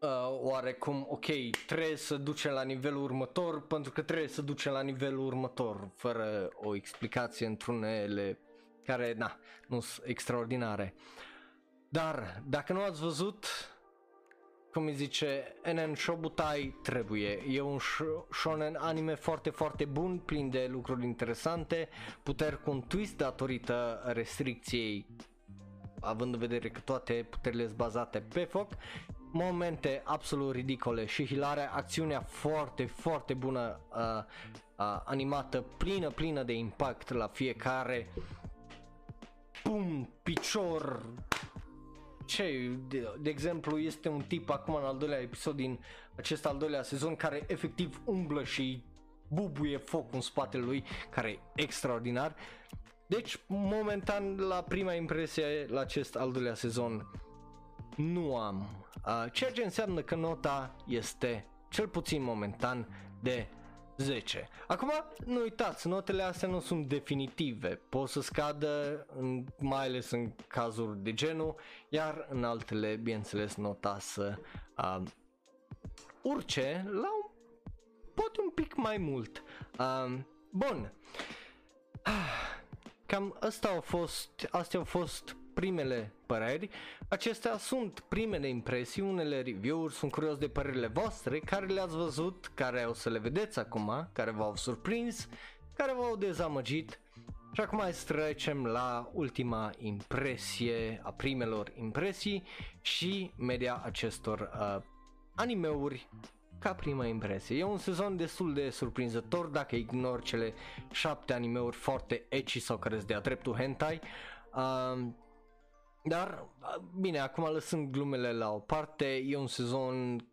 uh, oarecum, ok, trebuie să ducem la nivelul următor pentru că trebuie să ducem la nivelul următor, fără o explicație într-unele care, na, nu sunt extraordinare. Dar, dacă nu ați văzut, cum îi zice, NN Shobutai trebuie. E un shonen anime foarte, foarte bun, plin de lucruri interesante, puteri cu un twist datorită restricției având în vedere că toate puterile sunt bazate pe foc, momente absolut ridicole și hilare, acțiunea foarte, foarte bună, uh, uh, animată, plină, plină de impact la fiecare pum, picior, ce, de, de exemplu, este un tip acum în al doilea episod din acest al doilea sezon care efectiv umblă și bubuie foc în spatele lui, care e extraordinar. Deci, momentan, la prima impresie la acest al doilea sezon, nu am. Uh, ceea ce înseamnă că nota este, cel puțin momentan, de 10. Acum, nu uitați, notele astea nu sunt definitive, pot să scadă, în, mai ales în cazuri de genul, iar în altele, bineînțeles, nota să uh, urce la un, poate un pic mai mult. Uh, bun. Cam asta au fost, astea au fost primele păreri. Acestea sunt primele impresii, unele review-uri, sunt curios de părerile voastre, care le-ați văzut, care o să le vedeți acum, care v-au surprins, care v-au dezamăgit. Și acum hai să trecem la ultima impresie, a primelor impresii și media acestor uh, animeuri ca prima impresie. E un sezon destul de surprinzător dacă ignori cele șapte animeuri foarte ecchi sau care de-a dreptul hentai. Uh, dar, bine, acum lăsând glumele la o parte, e un sezon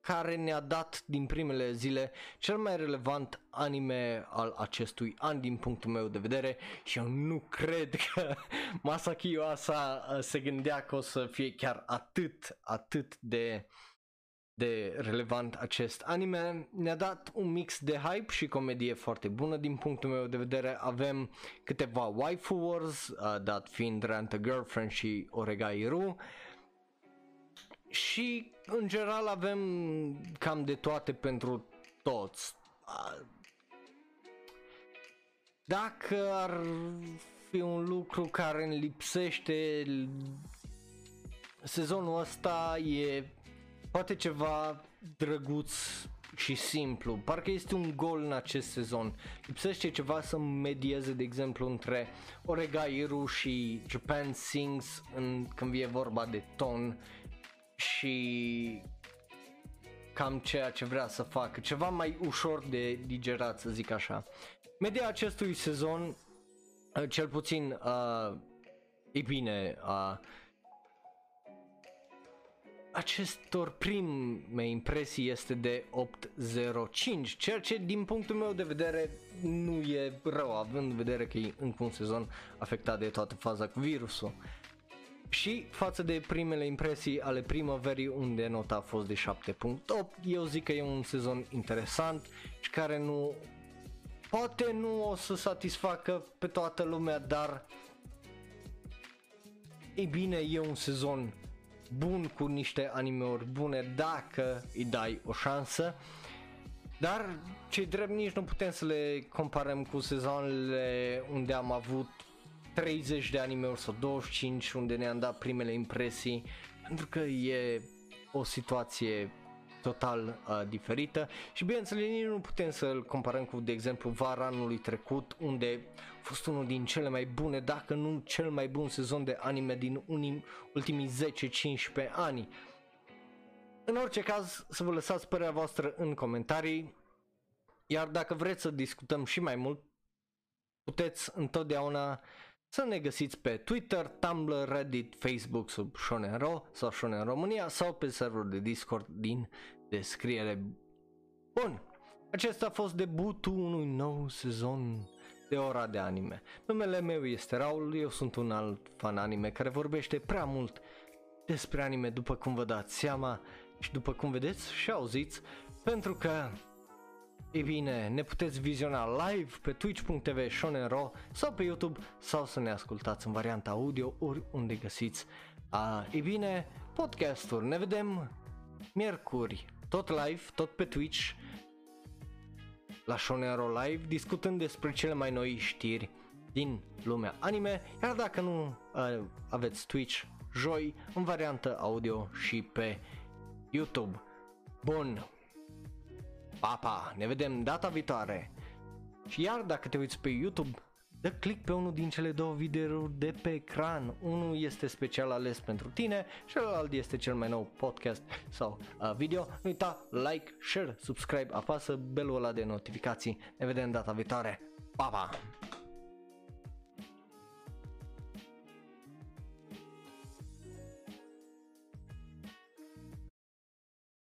care ne-a dat din primele zile cel mai relevant anime al acestui an din punctul meu de vedere și eu nu cred că <laughs> Masaki Yuasa uh, se gândea că o să fie chiar atât, atât de uh, de relevant acest anime. Ne-a dat un mix de hype și comedie foarte bună din punctul meu de vedere. Avem câteva waifu wars, uh, dat fiind Rent a Girlfriend și Oregairu. Și în general avem cam de toate pentru toți. Uh, dacă ar fi un lucru care îmi lipsește sezonul ăsta e poate ceva drăguț și simplu. Parcă este un gol în acest sezon. Lipsește ceva să medieze, de exemplu, între Oregairu și Japan Sings în, când vine vorba de ton și cam ceea ce vrea să facă. Ceva mai ușor de digerat, să zic așa. Media acestui sezon, cel puțin, uh, e bine, uh, acestor prime impresii este de 8.05, ceea ce din punctul meu de vedere nu e rău, având în vedere că e încă un sezon afectat de toată faza cu virusul. Și față de primele impresii ale primăverii unde nota a fost de 7.8, eu zic că e un sezon interesant și care nu poate nu o să satisfacă pe toată lumea, dar e bine, e un sezon bun cu niște animeuri bune dacă îi dai o șansă. Dar cei drept nici nu putem să le comparăm cu sezoanele unde am avut 30 de animeuri sau 25 unde ne-am dat primele impresii pentru că e o situație total uh, diferită și bineînțeles nici nu putem să-l comparăm cu de exemplu vara anului trecut unde a fost unul din cele mai bune, dacă nu cel mai bun sezon de anime din unim, ultimii 10-15 ani. În orice caz, să vă lăsați părerea voastră în comentarii, iar dacă vreți să discutăm și mai mult, puteți întotdeauna să ne găsiți pe Twitter, Tumblr, Reddit, Facebook sub Shonero sau Shonen România sau pe serverul de Discord din descriere. Bun, acesta a fost debutul unui nou sezon de ora de anime. Numele meu este Raul, eu sunt un alt fan anime care vorbește prea mult despre anime după cum vă dați seama și după cum vedeți și auziți, pentru că E bine, ne puteți viziona live pe twitch.tv shonenro sau pe YouTube sau să ne ascultați în varianta audio oriunde găsiți. A, e bine, podcasturi. Ne vedem miercuri, tot live, tot pe Twitch, la Shonero Live, discutând despre cele mai noi știri din lumea anime, iar dacă nu uh, aveți Twitch, joi, în variantă audio și pe YouTube. Bun, papa, ne vedem data viitoare. Și iar dacă te uiți pe YouTube, dă click pe unul din cele două videouri de pe ecran. Unul este special ales pentru tine, celălalt este cel mai nou podcast sau uh, video. Nu uita, like, share, subscribe, apasă belul ăla de notificații. Ne vedem data viitoare. Pa, pa!